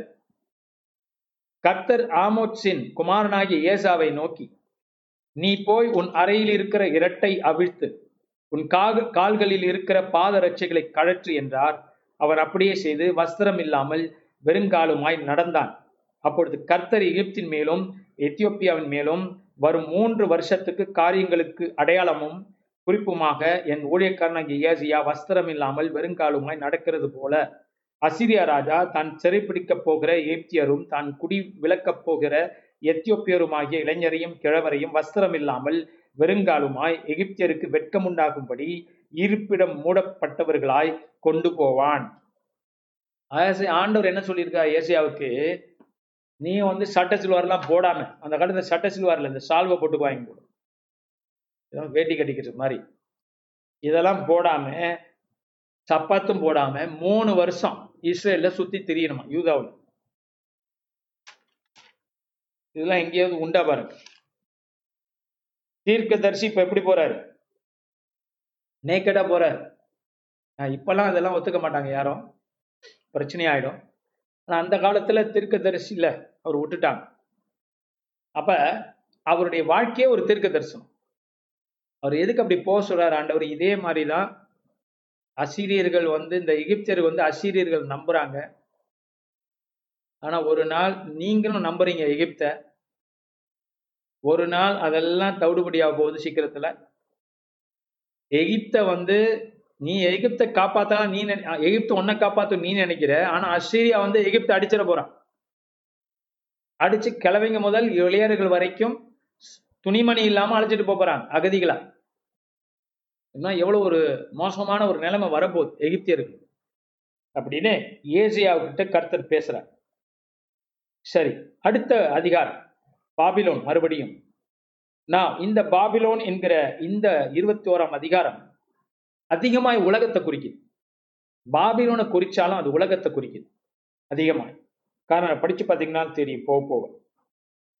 கர்த்தர் ஆமோத்ஸின் குமாரனாகிய ஏசாவை நோக்கி நீ போய் உன் அறையில் இருக்கிற இரட்டை அவிழ்த்து உன் காக கால்களில் இருக்கிற பாதரட்சைகளை கழற்று என்றார். அவர் அப்படியே செய்து வஸ்திரம் இல்லாமல் வெறுங்காலுமாய் நடந்தான். அப்பொழுது கர்த்தர் எகிப்தின் மேலும் எத்தியோப்பியாவின் மேலும் வரும் மூன்று வருஷத்துக்கு காரியங்களுக்கு அடையாளமும் குறிப்புமாக என் ஊழியக்காரனாகிய ஏசியா வஸ்திரம் இல்லாமல் வெறுங்காலுமாய் நடக்கிறது போல அசிரியா ராஜா தான் சிறைப்பிடிக்கப் போகிற ஏப்தியரும் தான் குடி விளக்கப் போகிற எத்தியோப்பியருமாகிய இளைஞரையும் கிழவரையும் வஸ்திரம் இல்லாமல் வெறுங்காலுமாய் எகிப்தியருக்கு வெட்கமுண்டாகும்படி இருப்பிடம் மூடப்பட்டவர்களாய் கொண்டு போவான். ஆசை- ஆண்டவர் என்ன சொல்லியிருக்கா ஏசியாவுக்கு? நீ வந்து சட்ட சில்வார்லாம் போடாம அந்த காலத்துல சட்ட சில்வார்ல இந்த சால்வை போட்டு வாங்கி போடும் வேட்டி கட்டிக்கிறது மாதிரி. இதெல்லாம் போடாம சப்பாத்தும் போடாம மூணு வருஷம் இஸ்ரேல சுத்தி திரியணுமா யூதாவில்? இதெல்லாம் எங்கேயாவது உண்டா பாருங்க. தீர்க்கதரிசி இப்ப எப்படி போறாரு? நேக்கடா போறாரு. ஆஹ் இப்பெல்லாம் அதெல்லாம் ஒத்துக்க மாட்டாங்க யாரும். பிரச்சனை ஆயிடும். ஆனா அந்த காலத்துல தீர்க்கதரிசி இல்ல அவர் விட்டுட்டாங்க. அப்ப அவருடைய வாழ்க்கையே ஒரு தீர்க்க தரிசனம் அவர் எதுக்கு அப்படி போக சொல்றாரு ஆண்டவர்? இதே மாதிரிதான் அசீரியர்கள் வந்து இந்த எகிப்தியர் வந்து அசீரியர்கள் நம்புறாங்க. ஆனா ஒரு நாள் நீங்களும் நம்புறீங்க எகிப்த. ஒரு நாள் அதெல்லாம் தவிடுபடியாக போகுது சீக்கிரத்துல. எகிப்த வந்து நீ எகிப்தை காப்பாத்தா நீ எகிப்த எகிப்து உன்னை காப்பாத்தும் நீ நினைக்கிற. ஆனா அசீரியா வந்து எகிப்தை அடிச்சிட போறான். அடிச்சு கிழவைங்க முதல் இளையர்கள் வரைக்கும் துணிமணி இல்லாம அழைச்சிட்டு போறான் போறாங்க அகதிகளா. இன்னும் எவ்வளவு ஒரு மோசமான ஒரு நிலைமை வரப்போகுது எகிப்தியருக்கு. அப்படின்னு ஏசியாவுக்கிட்ட கர்த்தர் பேசுகிறார் சரி அடுத்த அதிகாரம் பாபிலோன் மறுபடியும். நான் இந்த பாபிலோன் என்கிற இந்த இருபத்தி ஓராம் அதிகாரம் அதிகமாய் உலகத்தை குறிக்குது. பாபிலோனை குறிச்சாலும் அது உலகத்தை குறிக்குது அதிகமாய். காரணம் படிச்சு பார்த்தீங்கன்னா தெரியும் போக போக.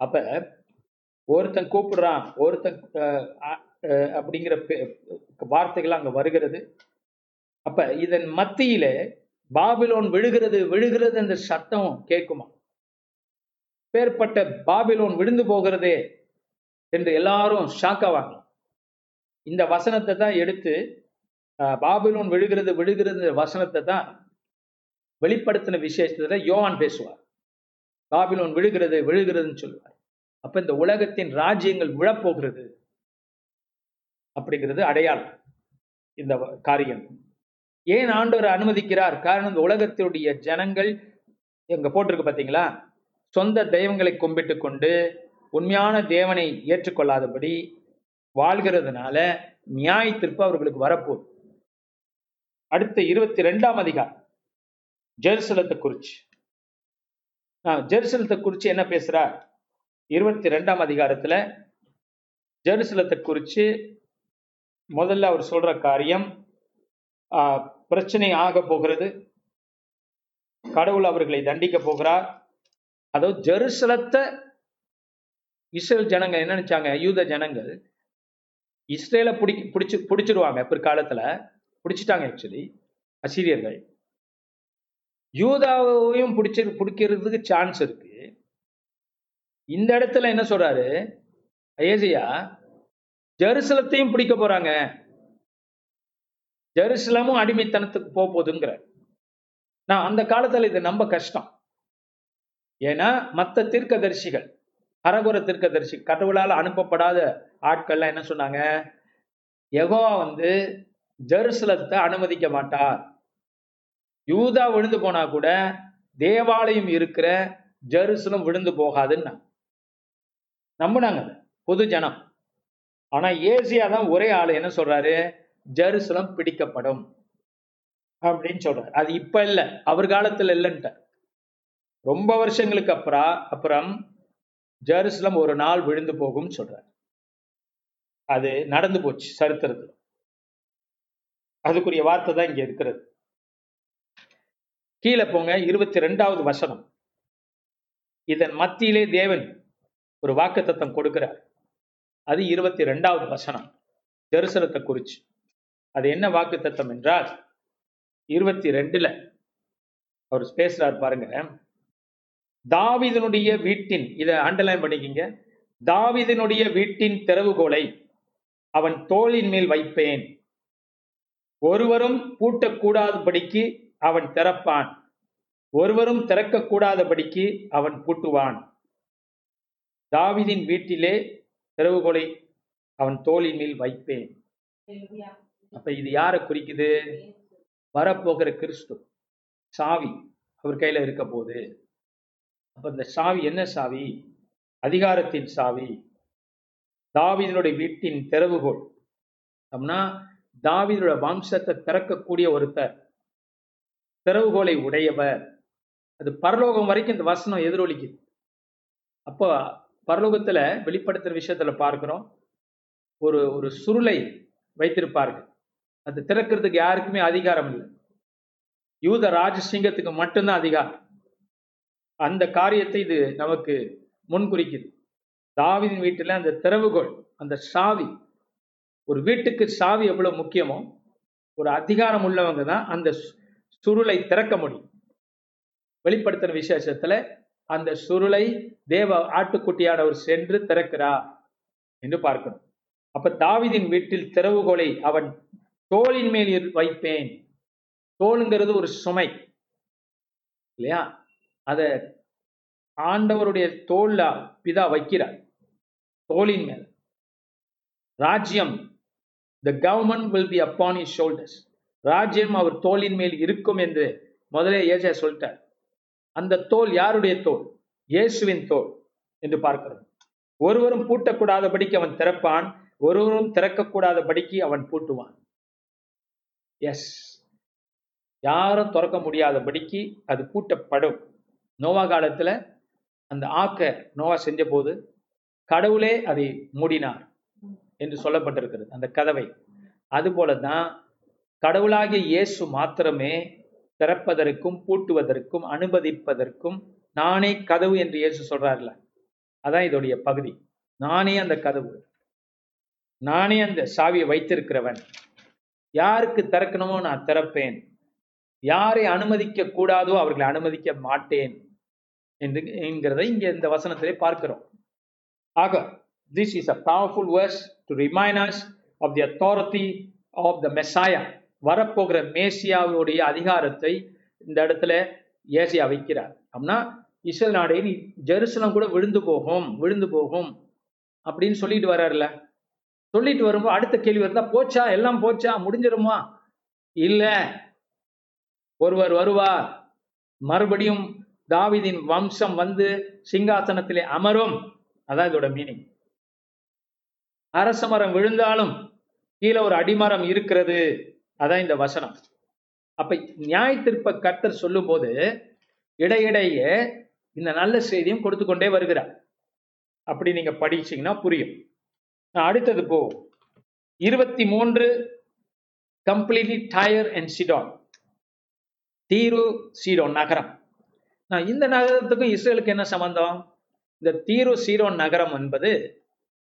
அப்ப ஒருத்தன் கூப்பிடுறான் ஒருத்தன் அப்படிங்கிற பே- வார்த்தைகள் அங்கே வருகிறது. அப்ப இதன் மத்தியில பாபிலோன் விழுகிறது விழுகிறது என்ற சத்தம் கேட்குமா? பேர்பட்ட பாபிலோன் விழுந்து போகிறதே என்று எல்லாரும் ஷாக்காவாங்க இந்த வசனத்தை தான் எடுத்து பாபிலோன் விழுகிறது விழுகிறது வசனத்தை தான் வெளிப்படுத்தின விசேஷத்துல யோவான் பேசுவார். பாபிலோன் விழுகிறது விழுகிறதுன்னு சொல்லுவார். அப்ப இந்த உலகத்தின் ராஜ்யங்கள் விழப்போகிறது. அப்படிங்கிறது அடையாளம். இந்த காரியம். ஏன் ஆண்டவர் அனுமதிக்கிறார்? காரணம் இந்த உலகத்தினுடைய ஜனங்கள் எங்க போட்டிருக்கு பார்த்தீங்களா சொந்த தெய்வங்களை கும்பிட்டு கொண்டு உண்மையான தேவனை ஏற்றுக்கொள்ளாதபடி வாழ்கிறதுனால நியாய தீர்ப்பு அவர்களுக்கு வரப்போகுது. அடுத்த இருபத்தி ரெண்டாம் அதிகாரம். ஜெருசலத்தை குறிச்சு. ஆஹ், ஜெருசலத்தை குறிச்சு என்ன பேசுறார்? இருபத்தி ரெண்டாம் அதிகாரத்துல ஜெருசலத்தை குறிச்சு முதல்ல அவர் சொல்ற காரியம் ஆஹ், பிரச்சனை ஆக போகிறது. கடவுள் அவர்களை தண்டிக்க போகிறார். அதாவது ஜெருசலத்தை இஸ்ரேல் ஜனங்கள் என்ன நினைச்சாங்க? யூத ஜனங்கள் இஸ்ரேலை பிடி பிடிச்சு பிடிச்சிருவாங்க. பிற்காலத்துல பிடிச்சிட்டாங்க ஆக்சுவலி அசீரியர்கள். யூதாவையும் பிடிச்சி பிடிக்கிறதுக்கு சான்ஸ் இருக்கு. இந்த இடத்துல என்ன சொல்றாரு? ஏசியா ஜெருசலத்தையும் பிடிக்க போறாங்க. ஜெருசலமும் அடிமைத்தனத்துக்கு போக போகுதுங்கிற நான் அந்த காலத்துல இது நம்ப கஷ்டம். ஏன்னா மற்ற தீர்க்கதரிசிகள் அரகுர தீர்க்கதரிசி கடவுளால் அனுப்பப்படாத ஆட்கள்லாம் என்ன சொன்னாங்க? எகோவா வந்து ஜெருசலத்தை அனுமதிக்க மாட்டார். யூதா விழுந்து போனா கூட தேவாலயம் இருக்கிற ஜெருசலம் விழுந்து போகாதுன்னு நம்பினாங்க பொது ஜனம் ஆனா ஏசியா தான் ஒரே ஆளு என்ன சொல்றாரு? ஜெருசலம் பிடிக்கப்படும். அப்படின்னு சொல்றாரு. அது இப்ப இல்ல. அவர் காலத்துல இல்லைன்ட்ட. ரொம்ப வருஷங்களுக்கு அப்புறம் அப்புறம் ஜெருசலம் ஒரு நாள் விழுந்து போகும்னு சொல்றாரு. அது நடந்து போச்சு சரித்திரத்துல. அதுக்குரிய வார்த்தை தான் இங்க இருக்கிறது. கீழே போங்க இருபத்தி ரெண்டாவது வசனம். இதன் மத்தியிலே தேவன் ஒரு வாக்குத்தத்தம் கொடுக்கிறார். அது இருபத்தி ரெண்டாவது வசனம். தரிசனத்தை குறிச்சு. அது என்ன வாக்குத்தத்தம் என்றால் இருபத்தி ரெண்டுல அவர் பேசுறார் பாருங்க. தாவிதனுடைய வீட்டின் இதை அண்டர்லைன் பண்ணிக்கிங்க. தாவிதனுடைய வீட்டின் திறவுகோலை அவன் தோளின் மேல் வைப்பேன். ஒருவரும் பூட்டக்கூடாதபடிக்கு அவன் திறப்பான். ஒருவரும் திறக்கக்கூடாதபடிக்கு அவன் பூட்டுவான். தாவிதின் வீட்டிலே திறவுகோலை அவன் தோளின் மேல் வைப்பேன். அப்ப இது யாரை குறிக்குது? வரப்போகிற கிறிஸ்து. சாவி அவர் கையில இருக்க போது. அப்ப இந்த சாவி என்ன சாவி? அதிகாரத்தின் சாவி. தாவிதனுடைய வீட்டின் திறவுகோல் அப்படின்னா தாவீதுடைய வம்சத்தை திறக்கக்கூடிய ஒருத்தர். திறவுகோலை உடையவர். அது பரலோகம் வரைக்கும் இந்த வசனம் எதிரொலிக்குது. அப்போ பரலோகத்துல வெளிப்படுத்துற விஷயத்துல பார்க்கிறோம் ஒரு ஒரு சுருளை வைத்திருப்பார்கள். அது திறக்கிறதுக்கு யாருக்குமே அதிகாரம் இல்லை. யூத ராஜசிங்கத்துக்கு மட்டும்தான் அதிகாரம். அந்த காரியத்தை இது நமக்கு முன்குறிக்குது. தாவின் வீட்டில் அந்த திறவுகோள் அந்த சாவி ஒரு வீட்டுக்கு சாவி எவ்வளவு முக்கியமோ ஒரு அதிகாரம் உள்ளவங்க தான் அந்த சுருளை திறக்க முடியும். வெளிப்படுத்துற விசேஷத்துல அந்த சுருளை தேவ ஆட்டுக்குட்டியானவர் சென்று திறக்கிறார் என்று பார்க்கணும். அப்ப தாவிதின் வீட்டில் திறவுகோலை அவன் தோளின் மேல் வைப்பேன். தோளுங்கிறது ஒரு சுமை. இல்லையா? அத ஆண்டவருடைய தோல்ல பிதா வைக்கிறார். தோளின் மேல். ராஜ்யம் the government will be upon his shoulders ராஜ்யம் அவர் தோளின் மேல் இருக்கும் என்று முதலே ஏஜா சொல்லிட்டார். அந்த தோல் யாருடைய தோல்? இயேசுவின் தோல் என்று பார்க்கிறோம். ஒருவரும் பூட்டக்கூடாதபடிக்கு அவன் திறப்பான் ஒருவரும் திறக்கக்கூடாதபடிக்கு அவன் பூட்டுவான். எஸ் யாரும் திறக்க முடியாதபடிக்கு அது பூட்டப்படும். நோவா காலத்துல அந்த ஆக்க நோவா செஞ்ச போது கடவுளே அதை மூடினார் என்று சொல்லப்பட்டிருக்கிறது அந்த கதவை. அதுபோல தான் கடவுளாகிய இயேசு மாத்திரமே திறப்பதற்கும் பூட்டுவதற்கும் அனுமதிப்பதற்கும் நானே கதவு என்று இயேசு சொல்றாருல. அதான் இதோடைய பகுதி. நானே அந்த கதவு. நானே அந்த சாவியை வைத்திருக்கிறவன். யாருக்கு திறக்கணுமோ நான் திறப்பேன். யாரை அனுமதிக்க கூடாதோ அவர்களை அனுமதிக்க மாட்டேன். என்று என்கிறதை இங்க இந்த வசனத்திலே பார்க்கிறோம். ஆக this is a powerful verse to remind us of the authority of the messiah. வரப்போகிற மேசியாவுடைய அதிகாரத்தை இந்த இடத்துல ஏசியா வைக்கிறார். அப்படின்னா இஸ்ரேல் நாடே ஜெருசலம் கூட விழுந்து போகும் விழுந்து போகும் அப்படின்னு சொல்லிட்டு வர்றாருல சொல்லிட்டு வரும்போது அடுத்த கேள்வி இருந்தா போச்சா எல்லாம் போச்சா முடிஞ்சிருமா? இல்ல. ஒருவர் வருவார். மறுபடியும் தாவிதின் வம்சம் வந்து சிங்காசனத்திலே அமரும். அதான் இதோட மீனிங் அரச மரம் விழுந்தாலும் கீழே ஒரு அடிமரம் இருக்கிறது. அதான் இந்த வசனம். அப்ப நியாய திருப்ப கர்த்தர் சொல்லும்போது இடையிடையே இந்த நல்ல செய்தியும் கொடுத்து கொண்டே வருகிறார். அப்படி நீங்க படிச்சீங்கன்னா புரியும். நான் அடுத்தது போ. இருபத்தி மூன்று கம்ப்ளீட்லி டயர் அண்ட் சிடான் தீரு சீரோன் நகரம். நான் இந்த நகரத்துக்கும் இஸ்ரேலுக்கு என்ன சம்பந்தம்? இந்த தீரு சீரோன் நகரம் என்பது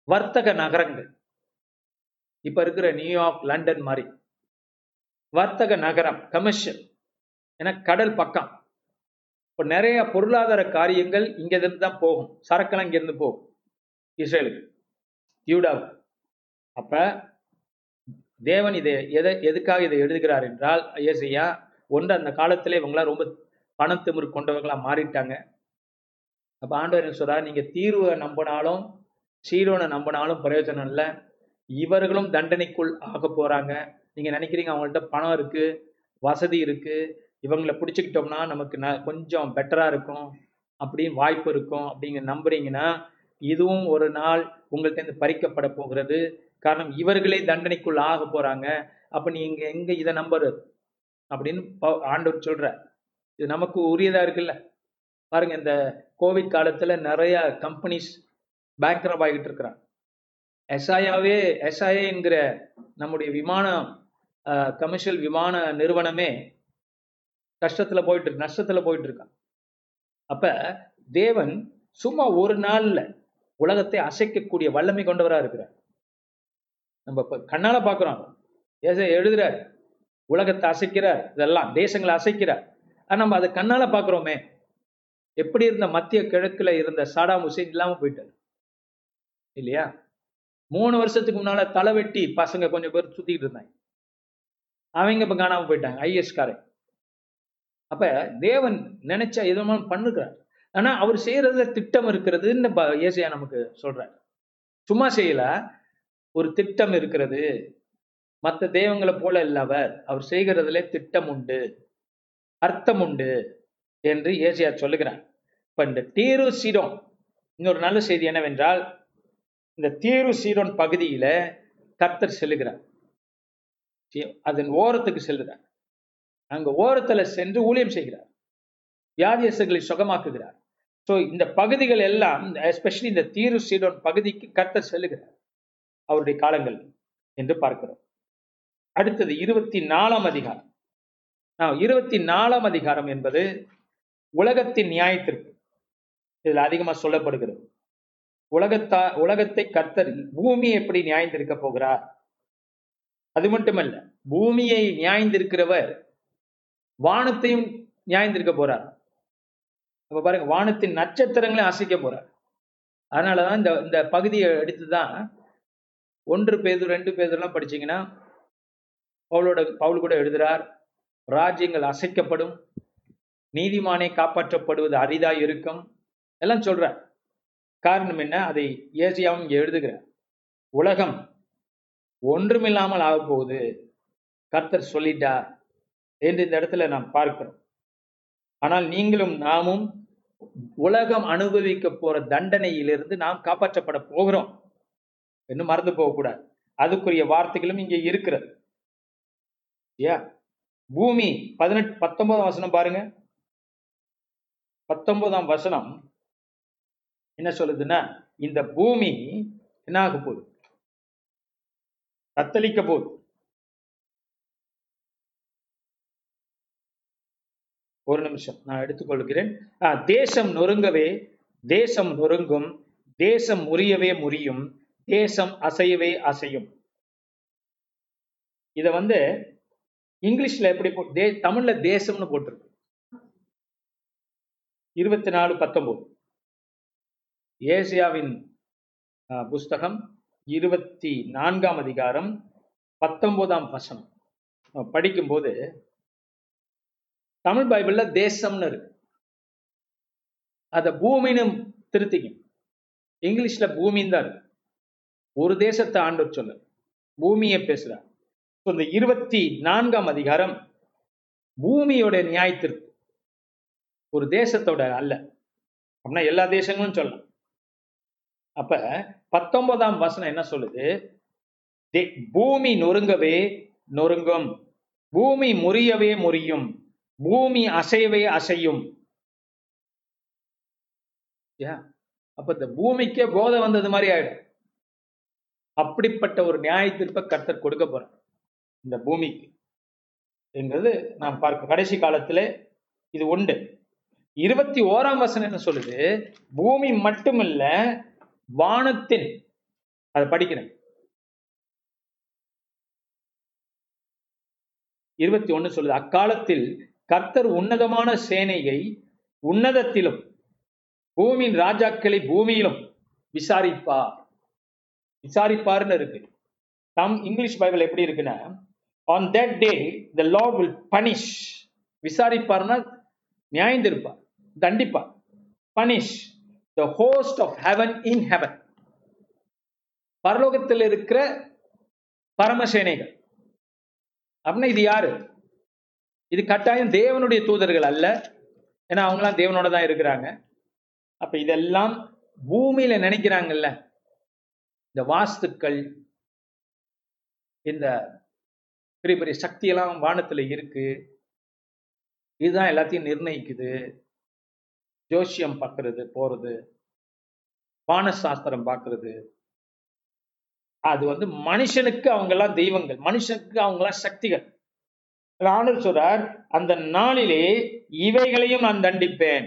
வர்த்தக நகரங்கள். இப்ப இருக்கிற நியூயார்க் லண்டன் மாதிரி. வர்த்தக நகரம் கமர்ஷியல் ஏன்னா கடல் பக்கம். இப்போ நிறைய பொருளாதார காரியங்கள் இங்கேருந்து தான் போகும். சரக்கெல்லாம் இங்கேருந்து போகும். இஸ்ரேலுக்கு. யூடாவுக்கு அப்போ தேவன் இதை எதை எதுக்காக இதை எழுதுகிறார் என்றால் ஏசையா ஒன்று அந்த காலத்தில் இவங்களாம் ரொம்ப பணத்திமிரு கொண்டவங்களா மாறிட்டாங்க. அப்போ ஆண்டவர் என்ன சொல்கிறார் நீங்கள் தீர்வை நம்பினாலும் சீரோனை நம்பினாலும் பிரயோஜனம் இல்லை. இவர்களும் தண்டனைக்குள் ஆக போகிறாங்க நீங்க நினைக்கிறீங்க அவங்கள்ட்ட பணம் இருக்கு வசதி இருக்கு இவங்களை பிடிச்சிக்கிட்டோம்னா நமக்கு ந கொஞ்சம் பெட்டரா இருக்கும் அப்படின்னு வாய்ப்பு இருக்கும் அப்படிங்க நம்புறீங்கன்னா இதுவும் ஒரு நாள் உங்கள்கிட்ட பறிக்கப்பட போகிறது. காரணம் இவர்களே தண்டனைக்குள் ஆக போறாங்க. அப்ப நீங்க எங்க இதை நம்புறது அப்படின்னு ஆண்டவர் சொல்ற. இது நமக்கு உரியதா இருக்குல்ல? பாருங்க இந்த கோவிட் காலத்துல நிறைய கம்பெனிஸ் பேங்க்ரப் ஆகிட்டு இருக்கிறாங்க. எஸ்ஐயாவே எஸ்ஐஏ என்கிற நம்முடைய விமானம் கமர்ஷியல் விமான நிறுவனமே கஷ்டத்துல போயிட்டு இருக்கு நஷ்டத்துல போயிட்டு இருக்கான். அப்ப தேவன் சும்மா ஒரு நாள்ல உலகத்தை அசைக்கக்கூடிய வல்லமை கொண்டவரா இருக்கிறார். நம்ம இப்போ கண்ணால பாக்குறோம். ஏச எழுதுறார் உலகத்தை அசைக்கிறார் இதெல்லாம் தேசங்களை அசைக்கிறார். ஆனால் நம்ம அதை கண்ணால பாக்குறோமே. எப்படி இருந்த மத்திய கிழக்குல இருந்த சாடாம் ஹுசேன் இல்லாமல் போயிட்டாரு. இல்லையா? மூணு வருஷத்துக்கு முன்னால் தலை வெட்டி பசங்க கொஞ்சம் பேர் சுற்றிக்கிட்டு இருந்தாங்க. அவங்க இப்போ காணாமல் போயிட்டாங்க ஐஎஸ்காரே அப்போ அப்ப தேவன் நினைச்சா எதுவும் பண்ணுகிறார் ஆனா அவர் செய்யறதுல திட்டம் இருக்கிறதுன்னு ஏசையா நமக்கு சொல்றார். சும்மா செய்யல ஒரு திட்டம் இருக்கிறது. மற்ற தெய்வங்களை போல இல்ல அவர். அவர் செய்கிறதுல திட்டம் உண்டு அர்த்தம் உண்டு என்று ஏசியா சொல்லுகிறார். இப்ப இந்த தீரு சீரோன் இன்னொரு நல்ல செய்தி என்னவென்றால் இந்த தீரு சீரோன் பகுதியில கர்த்தர் செல்லுகிறார். அதன் ஓரத்துக்கு செல்லுகிறார். அங்க ஓரத்துல சென்று ஊழியம் செய்கிறார். வியாதியஸ்தர்களை சுகமாக்குகிறார். ஸோ இந்த பகுதிகள் எல்லாம் எஸ்பெஷலி இந்த தீரு சீடோன் பகுதிக்கு கர்த்தர் செல்லுகிறார். அவருடைய காலங்கள் என்று பார்க்கிறோம். அடுத்தது இருபத்தி நாலாம் அதிகாரம். ஆஹ், இருபத்தி நாலாம் அதிகாரம் என்பது உலகத்தின் நியாயத்திற்கு இதுல அதிகமா சொல்லப்படுகிறது. உலகத்தா உலகத்தை கர்த்தர் பூமியை எப்படி நியாயந்திருக்க போகிறார்? அது மட்டுமல்ல பூமியை நியாயந்திருக்கிறவர் வானத்தையும் நியாயந்திருக்க போறார். அப்ப பாருங்க வானத்தின் நட்சத்திரங்களை அசைக்க போறார். அதனாலதான் இந்த இந்த பகுதியை எடுத்துதான் ஒன்று பேது ரெண்டு பேதுலாம் படிச்சீங்கன்னா பவுலோட பவுல் கூட எழுதுறார் ராஜ்யங்கள் அசைக்கப்படும் நீதிமானே காப்பாற்றப்படுவது அரிதா இருக்கும். எல்லாம் சொல்றார். காரணம் என்ன? அதை ஏசியாவும் இங்க எழுதுகிறார். உலகம் ஒன்றுமில்லாமல் ஆக போகுது கர்த்தர் சொல்லிட்டார் என்று இந்த இடத்துல நாம் பார்க்கிறோம். ஆனால் நீங்களும் நாமும் உலகம் அனுபவிக்க போற தண்டனையிலிருந்து நாம் காப்பாற்றப்பட போகிறோம் என்று மறந்து போகக்கூடாது. அதுக்குரிய வார்த்தைகளும் இங்கே இருக்கிறது. பூமி பதினெட்டு பத்தொன்பதாம் வசனம் பாருங்க. பத்தொன்பதாம் வசனம் என்ன சொல்லுதுன்னா இந்த பூமி என்ன ஆக போகுது? தத்தளிக்க போது ஒரு நிமிஷம் நான் எடுத்துக்கொள்கிறேன். தேசம் நொறுங்கவே தேசம் நொறுங்கும் தேசம் முறியவே முறியும் தேசம் அசையவே அசையும். இத வந்து இங்கிலீஷ்ல எப்படி தே தமிழ்ல தேசம்னு போட்டிருக்கு. இருபத்தி நாலு பத்தொன்பது ஏசியாவின் புஸ்தகம் இருபத்தி நான்காம் அதிகாரம் பத்தொன்பதாம் வசனம். படிக்கும்போது தமிழ் பைபிள்ல தேசம்னு இருக்கு. அத பூமின்னு திருத்திக்கும். இங்கிலீஷ்ல பூமின்னு தான் இருக்கு. ஒரு தேசத்தை ஆண்டு சொல்ல. பூமியை பேசுறார் இந்த இருபத்தி நான்காம் அதிகாரம் பூமியோட நியாயத்திற்கு ஒரு தேசத்தோட அல்ல. அப்படின்னா எல்லா தேசங்களும் சொல்லலாம். அப்ப பத்தொன்பதாம் வசனம் என்ன சொல்லுது? தே- பூமி நொறுங்கவே நொறுங்கும். பூமி முறியவே முறியும். பூமி அசையவே அசையும். அப்ப இந்த பூமிக்கே போதை வந்தது மாதிரி ஆயிடும். அப்படிப்பட்ட ஒரு நியாய தீர்ப்பை கர்த்தர் கொடுக்க போறார். இந்த பூமிக்கு. என்பது நாம் பார்க்க கடைசி காலத்துல இது உண்டு. இருபத்தி ஓராம் வசனம் என்ன சொல்லுது? பூமி மட்டுமல்ல வானத்தின் அதை படிக்கிறேன். இருபத்தி ஒண்ணு சொல்லுது அக்காலத்தில் கர்த்தர் உன்னதமான சேனையை உன்னதத்திலும் பூமியின் ராஜாக்களை பூமியிலும் விசாரிப்பார். விசாரிப்பார்னு இருக்கு. தம் இங்கிலீஷ் பைபிள் எப்படி இருக்குன்னா on that day the lord will punish விசாரிப்பார்னா நியாயந்திருப்பார் தண்டிப்பார். Punish the host of heaven in heaven பரலோகத்தில் இருக்கிற பரமசேனைகள் அப்படின்னா இது யாரு? இது கட்டாயம் தேவனுடைய தூதர்கள் அல்ல. ஏன்னா அவங்களாம் தேவனோட தான் இருக்கிறாங்க. அப்ப இதெல்லாம் பூமியில நினைக்கிறாங்கல்ல. இந்த வாஸ்துக்கள் இந்த பெரிய பெரிய சக்தியெல்லாம் வானத்துல இருக்கு. இதுதான் எல்லாத்தையும் நிர்ணயிக்குது. ஜோசியம் பார்க்கறது போறது வானசாஸ்திரம் பார்க்கறது. அது வந்து மனுஷனுக்கு அவங்க எல்லாம் தெய்வங்கள் மனுஷனுக்கு அவங்க சக்திகள். ஆண்டவர் சொல்றார் அந்த நாளிலே இவைகளையும் நான் தண்டிப்பேன்.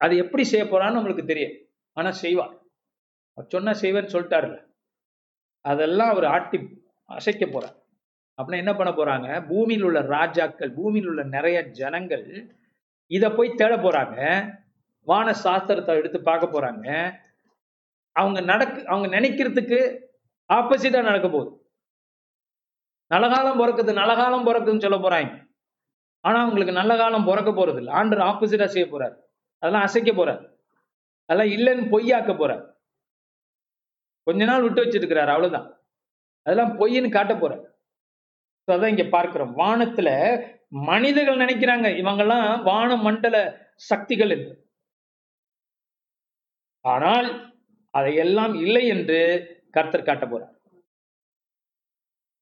அது எப்படி செய்ய போறான்னு நம்மளுக்கு தெரியும். ஆனா செய்வார். அவர் சொன்னா செய்வேன்னு சொல்லிட்டாருல்ல. அதெல்லாம் அவர் ஆட்டி அசைக்க போறார். அப்படின்னா என்ன பண்ண போறாங்க? பூமியில் உள்ள ராஜாக்கள் பூமியில் உள்ள நிறைய ஜனங்கள் இதை போய் தேட போறாங்க. வான சாஸ்திரத்தை எடுத்து பார்க்க போறாங்க. அவங்க நடக்கு அவங்க நினைக்கிறதுக்கு ஆப்போசிட்டா நடக்க போகுது. நலகாலம் பிறக்குது நலகாலம் பிறக்குதுன்னு சொல்ல போறாங்க. ஆனா அவங்களுக்கு நல்ல காலம் பிறக்க போறது இல்லை. ஆண்டர் ஆப்போசிட்டா செய்ய போறார். அதெல்லாம் அசைக்க போறார். அதெல்லாம் இல்லைன்னு பொய்யாக்க போறார். கொஞ்ச நாள் விட்டு வச்சிருக்கிறார் அவ்வளவுதான். அதெல்லாம் பொய்ன்னு காட்ட போறார். அதான் இங்க பார்க்கிறோம். வானத்துல மனிதர்கள் நினைக்கிறாங்க. இவங்கெல்லாம் வான மண்டல சக்திகள் என்று. ஆனால் அதையெல்லாம் இல்லை என்று கர்த்தர் காட்ட போறார்.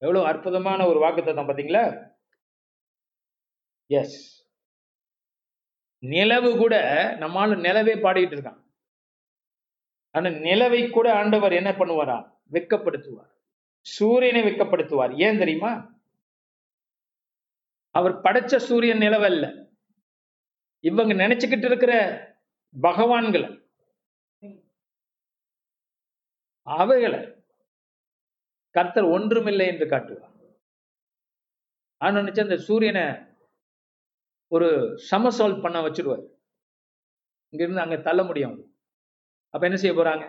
எவ்வளவு அற்புதமான ஒரு வாக்குத்தத்தம் பாத்தீங்களா எஸ் நிலவு கூட நம்மால நிலவே பாடிட்டு இருக்கான். ஆனா நிலவை கூட ஆண்டவர் என்ன பண்ணுவாரா? வெக்கப்படுத்துவார் சூரியனை வெக்கப்படுத்துவார் ஏன் தெரியுமா? அவர் படைச்ச சூரியன் நிலவல்ல. இவங்க நினைச்சுக்கிட்டு இருக்கிற பகவான்களை அவைகளை கர்த்தர் ஒன்றுமில்லை என்று காட்டுவார். ஆனா நினைச்சு அந்த சூரியனை ஒரு சமசால்வ் பண்ண வச்சிருவார். இங்கிருந்து அங்க தள்ள முடியும் அப்ப என்ன செய்ய போறாங்க?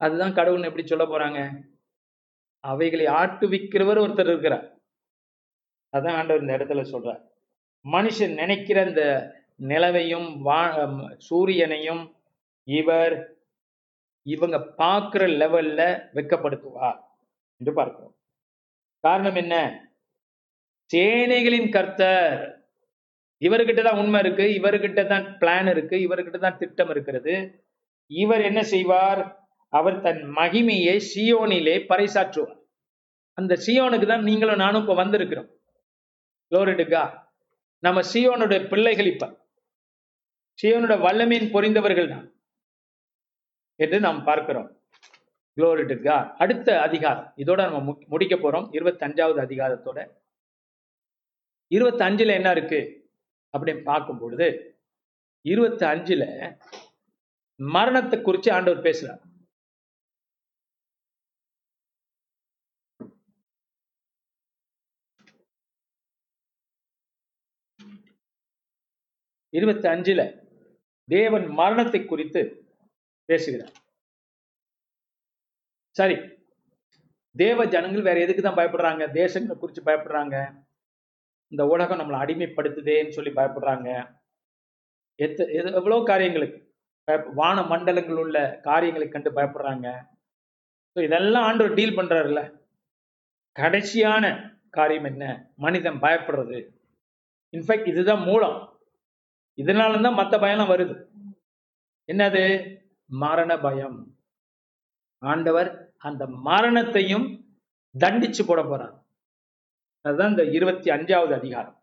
அதுதான் கடவுள்னு எப்படி சொல்ல போறாங்க? அவைகளை ஆட்டுவிக்கிறவர் ஒருத்தர் இருக்கிறார். அதான் ஆண்டவர் இந்த இடத்துல சொல்றார். மனுஷன் நினைக்கிற இந்த நிலவையும் வா சூரியனையும் இவர் இவங்க பார்க்குற லெவல்ல வெக்கப்படுத்துவார் என்று பார்க்கிறோம். காரணம் என்ன? சேனைகளின் கர்த்தர் இவர்கிட்ட தான் உண்மை இருக்கு இவர்கிட்ட தான் பிளான் இருக்கு இவர்கிட்ட தான் திட்டம் இருக்கிறது. இவர் என்ன செய்வார்? அவர் தன் மகிமையை சியோனிலே பறைசாற்றுவார். அந்த சியோனுக்கு தான் நீங்களும் நானும் இப்ப வந்திருக்கிறோம். லோரிடுகா நம்ம சியோனுடைய பிள்ளைகள் இப்ப. சியோனுடைய வல்லமையின் பொறிந்தவர்கள் தான் என்று நாம் பார்க்கிறோம். குளோரிட்டுக்கா அடுத்த அதிகாரம். இதோட நம்ம மு- முடிக்க போறோம். இருபத்தி அஞ்சாவது அதிகாரத்தோட. இருபத்தி அஞ்சுல என்ன இருக்கு? அப்படின்னு பார்க்கும் பொழுது இருபத்தி அஞ்சுல மரணத்தை குறித்து ஆண்டவர் பேசுறார். இருபத்தி அஞ்சுல தேவன் மரணத்தை குறித்து பேசுகிறார். சரி தேவ ஜனங்கள் வேற எதுக்கு தான் பயப்படுறாங்க? தேசங்களை குறித்து பயப்படுறாங்க. இந்த உலகம் நம்மளை அடிமைப்படுத்துதேன்னு சொல்லி பயப்படுறாங்க. எத்த எது- எவ்வளோ காரியங்களுக்கு வான மண்டலங்கள் உள்ள காரியங்களை கண்டு பயப்படுறாங்க. ஸோ இதெல்லாம் ஆண்டவர் டீல் பண்ணுறாருல்ல கடைசியான காரியம் என்ன? மனிதன் பயப்படுறது. இன்ஃபேக்ட் இதுதான் மூலம். இதனால தான் மற்ற பயம்லாம் வருது. என்னது? மரண பயம். ஆண்டவர் அந்த மரணத்தையும் தண்டிச்சு போட போறார். அதுதான் இந்த இருபத்தி அஞ்சாவது அதிகாரம்.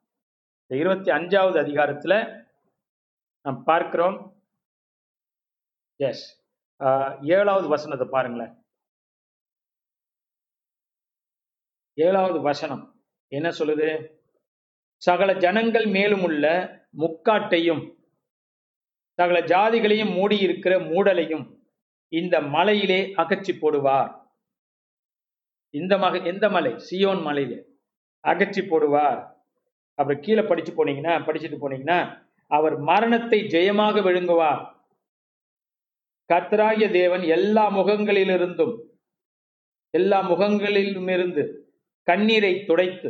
இந்த இருபத்தி அஞ்சாவது அதிகாரத்துல நாம் பார்க்கிறோம். எஸ் ஏழாவது வசனத்தை பாருங்களேன். ஏழாவது வசனம். என்ன சொல்லுது? சகல ஜனங்கள் மேலும் உள்ள முக்காட்டையும் சகல ஜாதிகளையும் மூடியிருக்கிற மூடலையும் இந்த மலையிலே அகற்றி போடுவார். இந்த மக எந்த மலை? சியோன் மலையிலே அகற்றி போடுவார். அப்புறம் கீழே படிச்சு போனீங்கன்னா படிச்சுட்டு போனீங்கன்னா அவர் மரணத்தை ஜெயமாக விழுங்குவார். கர்த்தராகிய தேவன் எல்லா முகங்களிலிருந்தும் எல்லா முகங்களிலும் இருந்து கண்ணீரை துடைத்து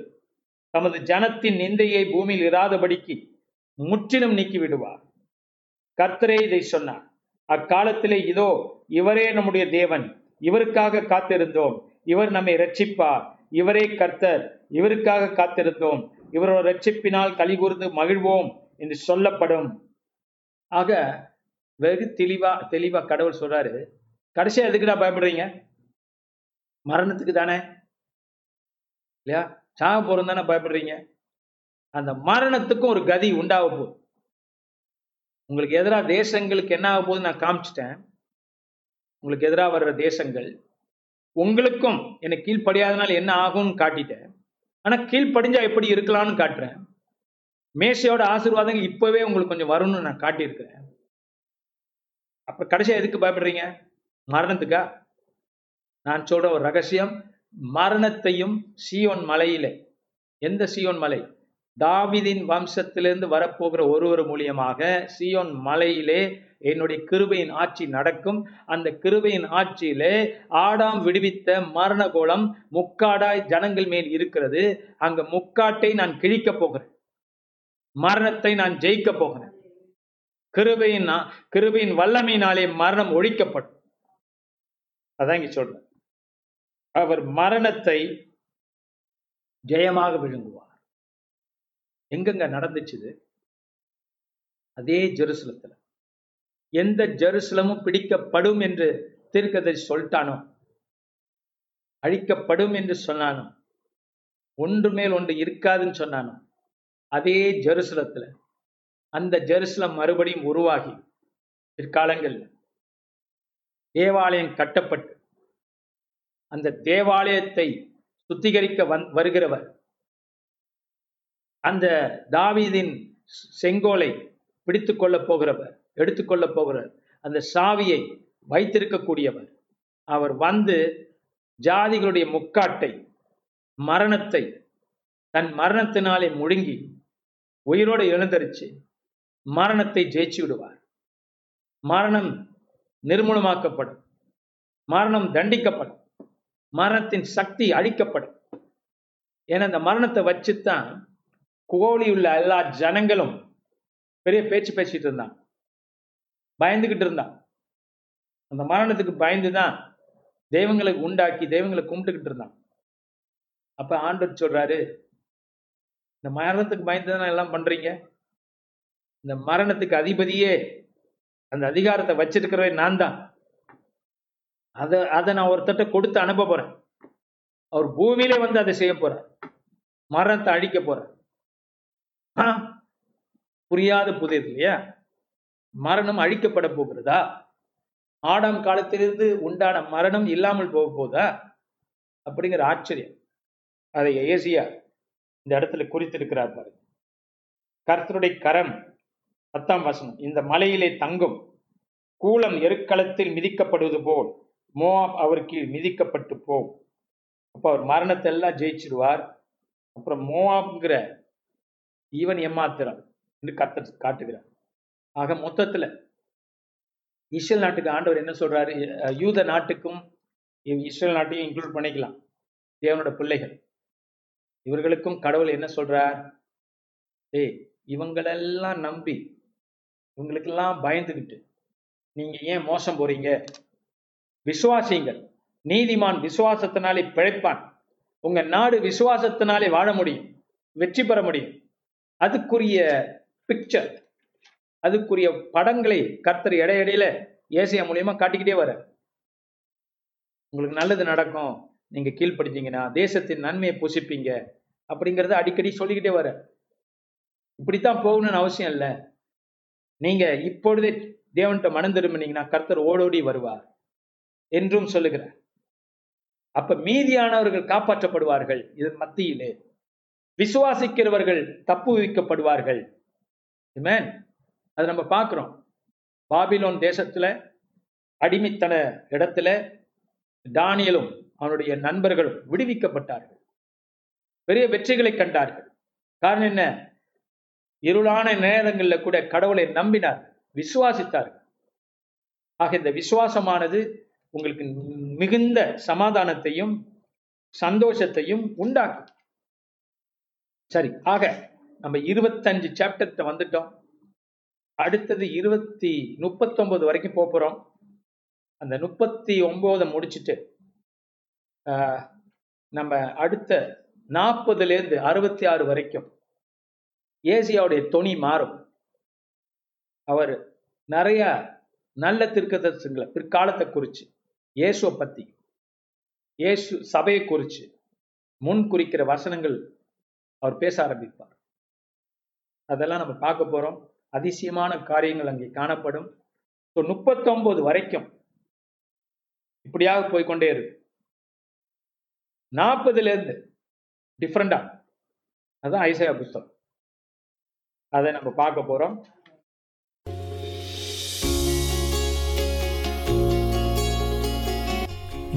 தமது ஜனத்தின் நிந்தையை பூமியில் இராதபடிக்கு முற்றிலும் நீக்கி விடுவார் கர்த்தரே இதை சொன்னார். அக்காலத்திலே இதோ இவரே நம்முடைய தேவன். இவருக்காக காத்திருந்தோம். இவர் நம்மை ரட்சிப்பார் இவரே கர்த்தர். இவருக்காக காத்திருந்தோம். இவரோட ரட்சிப்பினால் கலிகூர்ந்து மகிழ்வோம் என்று சொல்லப்படும். ஆக வெகு தெளிவா தெளிவா கடவுள் சொல்றாரு. கடைசியா எதுக்குடா பயப்படுறீங்க? மரணத்துக்கு தானே? இல்லையா? சாக போறோம் தானே பயப்படுறீங்க? அந்த மரணத்துக்கும் ஒரு கதி உண்டாக போகுது. உங்களுக்கு எதிராக தேசங்களுக்கு என்ன ஆக போகுது நான் காமிச்சிட்டேன். உங்களுக்கு எதிராக வர்ற தேசங்கள் உங்களுக்கும் எனக்கு கீழ்ப்படியாதனால என்ன ஆகும்னு காட்டிட்டேன். ஆனா கீழ்ப்படிஞ்சா எப்படி இருக்கலாம்னு காட்டுறேன். மேசையோட ஆசீர்வாதங்கள் இப்போவே உங்களுக்கு கொஞ்சம் வரும்னு நான் காட்டியிருக்கிறேன். அப்புறம் கடைசியா எதுக்கு பயப்படுறீங்க? மரணத்துக்கா? நான் சொல்ற ஒரு ரகசியம் மரணத்தையும் சீயோன் மலையிலே. எந்த சீயோன் மலை? தாவிதின் வம்சத்திலிருந்து வரப்போகிற ஒருவர் மூலியமாக சீயோன் மலையிலே என்னுடைய கிருபையின் ஆட்சி நடக்கும். அந்த கிருபையின் ஆட்சியிலே ஆடாம் விடுவித்த மரண கோலம் முக்காடாய் ஜனங்கள் மேல் இருக்கிறது. அங்க முக்காட்டை நான் கிழிக்க போகிறேன். மரணத்தை நான் ஜெயிக்க போகிறேன். கிருபையின் கிருபையின் வல்லமையினாலே மரணம் ஒழிக்கப்படும். அதான் இங்க சொல்றேன். அவர் மரணத்தை ஜெயமாக விழுங்குவார். எங்கெங்க நடந்துச்சுது? அதே ஜெருசலத்துல. எந்த ஜெருசலமும் பிடிக்கப்படும் என்று தீர்க்கதரிசி சொல்லிட்டானோ? அழிக்கப்படும் என்று சொன்னானோ? ஒன்று மேல் ஒன்று இருக்காதுன்னு சொன்னானோ? அதே ஜெருசலத்துல. அந்த ஜெருசலம் மறுபடியும் உருவாகி பிற்காலங்களில் தேவாலயம் கட்டப்பட்டு அந்த தேவாலயத்தை சுத்திகரிக்க வந் வருகிறவர். அந்த தாவீதின் செங்கோலை பிடித்து கொள்ளப் போகிறவர் எடுத்துக்கொள்ளப் போகிறவர் அந்த சாவியை வைத்திருக்கக்கூடியவர். அவர் வந்து ஜாதிகளுடைய முக்காட்டை மரணத்தை தன் மரணத்தினாலே முழுங்கி உயிரோடு எழுந்தரிச்சு மரணத்தை ஜெயிச்சு விடுவார் மரணம் நிர்மூலமாக்கப்படும். மரணம் தண்டிக்கப்படும். மரணத்தின் சக்தி அழிக்கப்படும். ஏன்னா அந்த மரணத்தை வச்சுத்தான் கோழி உள்ள எல்லா ஜனங்களும் பெரிய பேச்சு பேசிட்டு இருந்தான் பயந்துகிட்டு இருந்தான் அந்த மரணத்துக்கு பயந்துதான் தெய்வங்களை உண்டாக்கி தெய்வங்களை கும்பிட்டுக்கிட்டு இருந்தான் அப்ப ஆண்டவர் சொல்றாரு இந்த மரணத்துக்கு பயந்துதான் எல்லாம் பண்றீங்க? இந்த மரணத்துக்கு அதிபதியே அந்த அதிகாரத்தை வச்சிருக்கிறவே நான் தான் அதை அதை நான் ஒருத்தட்ட கொடுத்து அனுப்ப போறேன். அவர் பூமியிலே வந்து அதை செய்ய போறார். மரணத்தை அழிக்க போறார். ஆ, புரியாத புதியது இல்லையா? மரணம் அழிக்கப்பட போகிறதா? ஆடாம் காலத்திலிருந்து உண்டான மரணம் இல்லாமல் போக போதா? அப்படிங்கிற ஆச்சரியம். அதை ஏசியா இந்த இடத்துல குறித்திருக்கிறார் பாருங்க. கர்த்தருடைய கரம் பத்தாம் வசனம் இந்த மலையிலே தங்கும் கூலம் எருக்களத்தில் மிதிக்கப்படுவது போல் மோவாப் அவர் கீழ் மிதிக்கப்பட்டு போம் அப்போ அவர் மரணத்தை எல்லாம் ஜெயிச்சிடுவார் அப்புறம் மோவாப்ங்கிற ஈவன் ஏமாத்திரம் என்று கத்த காட்டுகிறார். ஆக மொத்தத்தில் இஸ்ரேல் நாட்டுக்கு ஆண்டவர் என்ன சொல்றாரு? யூத நாட்டுக்கும் இஸ்ரேல் நாட்டையும் இன்க்ளூட் பண்ணிக்கலாம். தேவனோட பிள்ளைகள். இவர்களுக்கும் கடவுள் என்ன சொல்றார்? ஏய் இவங்களெல்லாம் நம்பி இவங்களுக்கெல்லாம் பயந்துக்கிட்டு நீங்க ஏன் மோசம் போறீங்க? விசுவாசிங்கள் நீதிமான் விசுவாசத்தினாலே பிழைப்பான். உங்க நாடு விசுவாசத்தினாலே வாழ முடியும். வெற்றி பெற முடியும். அதுக்குரிய பிக்சர் அதுக்குரிய படங்களை கர்த்தர் இடையிடையில ஏசியா மூலியமா காட்டிக்கிட்டே வர உங்களுக்கு நல்லது நடக்கும். நீங்க கீழ்படுத்தீங்கன்னா தேசத்தின் நன்மையை புசிப்பீங்க. அப்படிங்கறத அடிக்கடி சொல்லிக்கிட்டே வர இப்படித்தான் போகணும்னு அவசியம் இல்லை. நீங்க இப்பொழுதே தேவன்கிட்ட மனம் திரும்பினீங்கன்னா கர்த்தர் ஓடோடி வருவார். என்றும் சொல்லுகிறார். அப்ப மீதியானவர்கள் காப்பாற்றப்படுவார்கள் இதன் மத்தியிலே. விசுவாசிக்கிறவர்கள் தப்பு வைக்கப்படுவார்கள் நம்ம பார்க்கிறோம். பாபிலோன் தேசத்துல அடிமைத்தன இடத்துல தானியலும் அவனுடைய நண்பர்களும் விடுவிக்கப்பட்டார்கள். பெரிய வெற்றிகளை கண்டார்கள். காரணம் என்ன? இருளான நேரங்கள்ல கூட கடவுளை நம்பினார் விசுவாசித்தார்கள். ஆக இந்த விசுவாசமானது உங்களுக்கு மிகுந்த சமாதானத்தையும் சந்தோஷத்தையும் உண்டாக்கும். சரி ஆக நம்ம இருபத்தஞ்சு சாப்டர்கிட்ட வந்துட்டோம். அடுத்தது இருபத்தி முப்பத்தொன்பது வரைக்கும் போகிறோம் போறோம். அந்த முப்பத்தி ஒன்பதை முடிச்சுட்டு ஆஹ், நம்ம அடுத்த நாற்பதுலேருந்து அறுபத்தி ஆறு வரைக்கும் ஏசியாவுடைய தொனி மாறும். அவர் நிறைய நல்ல திருக்கதர்சங்களை பிற்காலத்தை குறித்து இயேசுவை பத்தி இயேசு சபையை குறிச்சு முன் குறிக்கிற வசனங்கள் அவர் பேச ஆரம்பிப்பார். அதெல்லாம் நம்ம பார்க்க போறோம். அதிசயமான காரியங்கள் அங்கே காணப்படும். ஸோ முப்பத்தொன்பது வரைக்கும் இப்படியாக போய்கொண்டே இருக்கு. நாற்பதுல இருந்து அதுதான் அதான் ஐசையா புஸ்தகம். அதை நம்ம பார்க்க போறோம்.